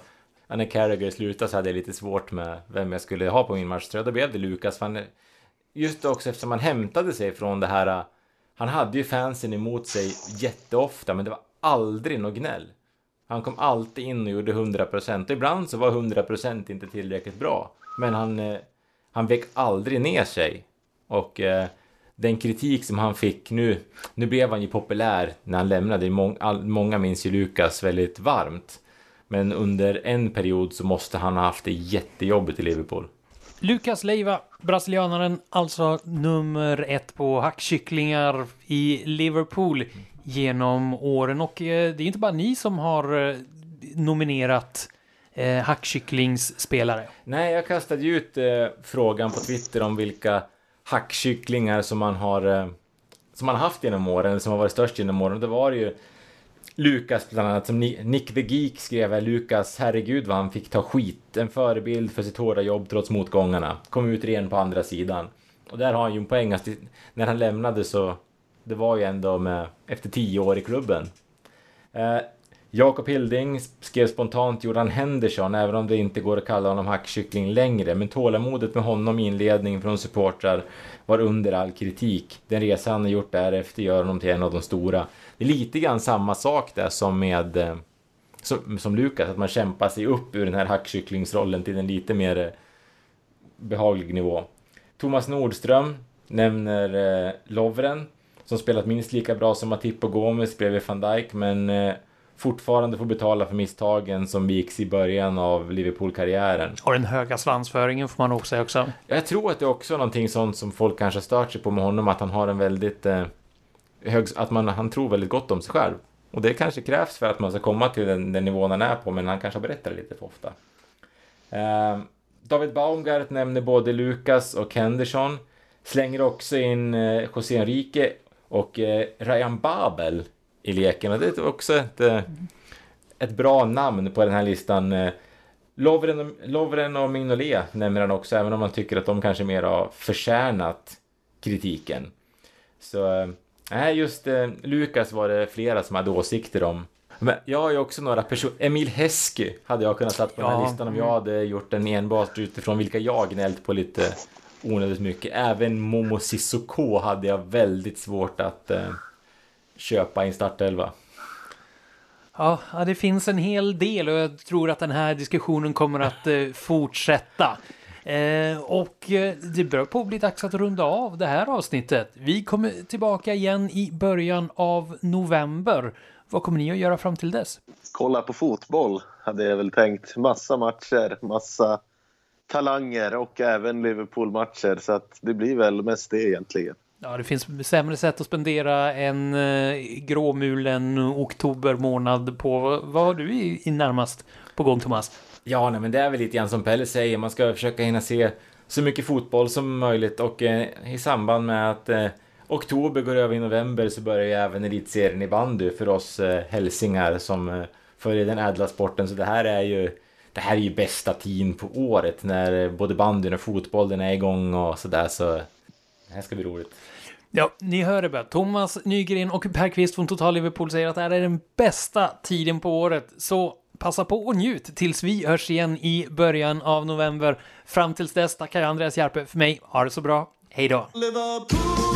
när Carragher slutade så hade jag lite svårt med vem jag skulle ha på min matchtröja. Då blev det Lukas. Just också eftersom han hämtade sig från det här. Han hade ju fansen emot sig jätteofta, men det var aldrig något gnäll. Han kom alltid in och gjorde 100% ibland så var 100% inte tillräckligt bra. Men han, eh, han vek aldrig ner sig. Och eh, den kritik som han fick nu, nu blev han ju populär när han lämnade. Mång, all, många minns ju Lukas väldigt varmt. Men under en period så måste han ha haft det jättejobbigt i Liverpool. Lukas Leiva, brasilianaren, alltså nummer ett på hackkycklingar i Liverpool genom åren. Och eh, det är inte bara ni som har eh, nominerat eh, hackkycklingsspelare. Nej, jag kastade ju ut frågan på Twitter om vilka hackkycklingar som man har eh, som man haft genom åren, eller som har varit störst genom åren. Det var ju Lukas bland annat, som Nick the Geek skrev, Lukas, herregud vad han fick ta skit. En förebild för sitt hårda jobb trots motgångarna. Kom ut ren på andra sidan. Och där har han ju en poäng, alltså, när han lämnade så, det var ju ändå med, efter tio år i klubben. Eh, Jakob Hilding skrev spontant Jordan Henderson, även om det inte går att kalla honom hackkyckling längre. Men tålamodet med honom i inledningen från supportrar var under all kritik. Den resa han har gjort därefter gör honom till en av de stora. Det är lite grann samma sak där som med eh, som, som Lukas, att man kämpar sig upp ur den här hackkycklingsrollen till en lite mer eh, behaglig nivå. Thomas Nordström nämner eh, Lovren som spelat minst lika bra som Matip och Gomes bredvid van Dijk men eh, fortfarande får betala för misstagen som begicks i början av Liverpool-karriären. Och den höga svansföringen får man också säga också. Jag tror att det är också någonting sånt som folk kanske stört sig på med honom, att han har en väldigt eh, hög, att man, han tror väldigt gott om sig själv. Och det kanske krävs för att man ska komma till den, den nivån han är på, men han kanske berättar lite för ofta. Eh, David Baumgart nämner både Lukas och Henderson. Slänger också in eh, José Enrique och eh, Ryan Babel i leken. Och det är också ett, eh, ett bra namn på den här listan. Eh, Lovren och, Lovren och Mignolet nämner han också, även om man tycker att de kanske mer har förtjänat kritiken. Så eh, nej, just Lukas var det flera som hade åsikter om. Men jag har ju också några personer. Emil Hesky hade jag kunnat satt på den här listan om jag hade gjort den enbart utifrån vilka jag gnällt på lite onödigt mycket. Även Momo Sissoko hade jag väldigt svårt att eh, köpa i en startelva. Ja, det finns en hel del och jag tror att den här diskussionen kommer att eh, fortsätta. Eh, och eh, det börjar på att bli dags att runda av det här avsnittet. Vi kommer tillbaka igen i början av november. Vad kommer ni att göra fram till dess? Kolla på fotboll hade jag väl tänkt. Massa matcher, massa talanger och även Liverpool-matcher. Så att det blir väl mest det egentligen. Ja, det finns sämre sätt att spendera en eh, gråmulen oktober månad på. Vad har du i, i närmast på gång, Thomas? Ja, nej, men det är väl lite grann som Pelle säger. Man ska försöka hinna se så mycket fotboll som möjligt och eh, i samband med att eh, oktober går över i november så börjar ju även elitserien i bandy för oss eh, hälsingar som eh, följer den ädla sporten. Så det här är ju det här är ju bästa tiden på året när eh, både bandyn och fotbollen är igång och sådär. Så det här ska bli roligt. Ja, ni hör det bara. Thomas Nygren och Per Kvist från Total Liverpool säger att det här är den bästa tiden på året. Så passa på och njut tills vi hörs igen i början av november. Fram tills dess tackar jag Andreas Järpe för mig. Ha det så bra. Hej då! Liverpool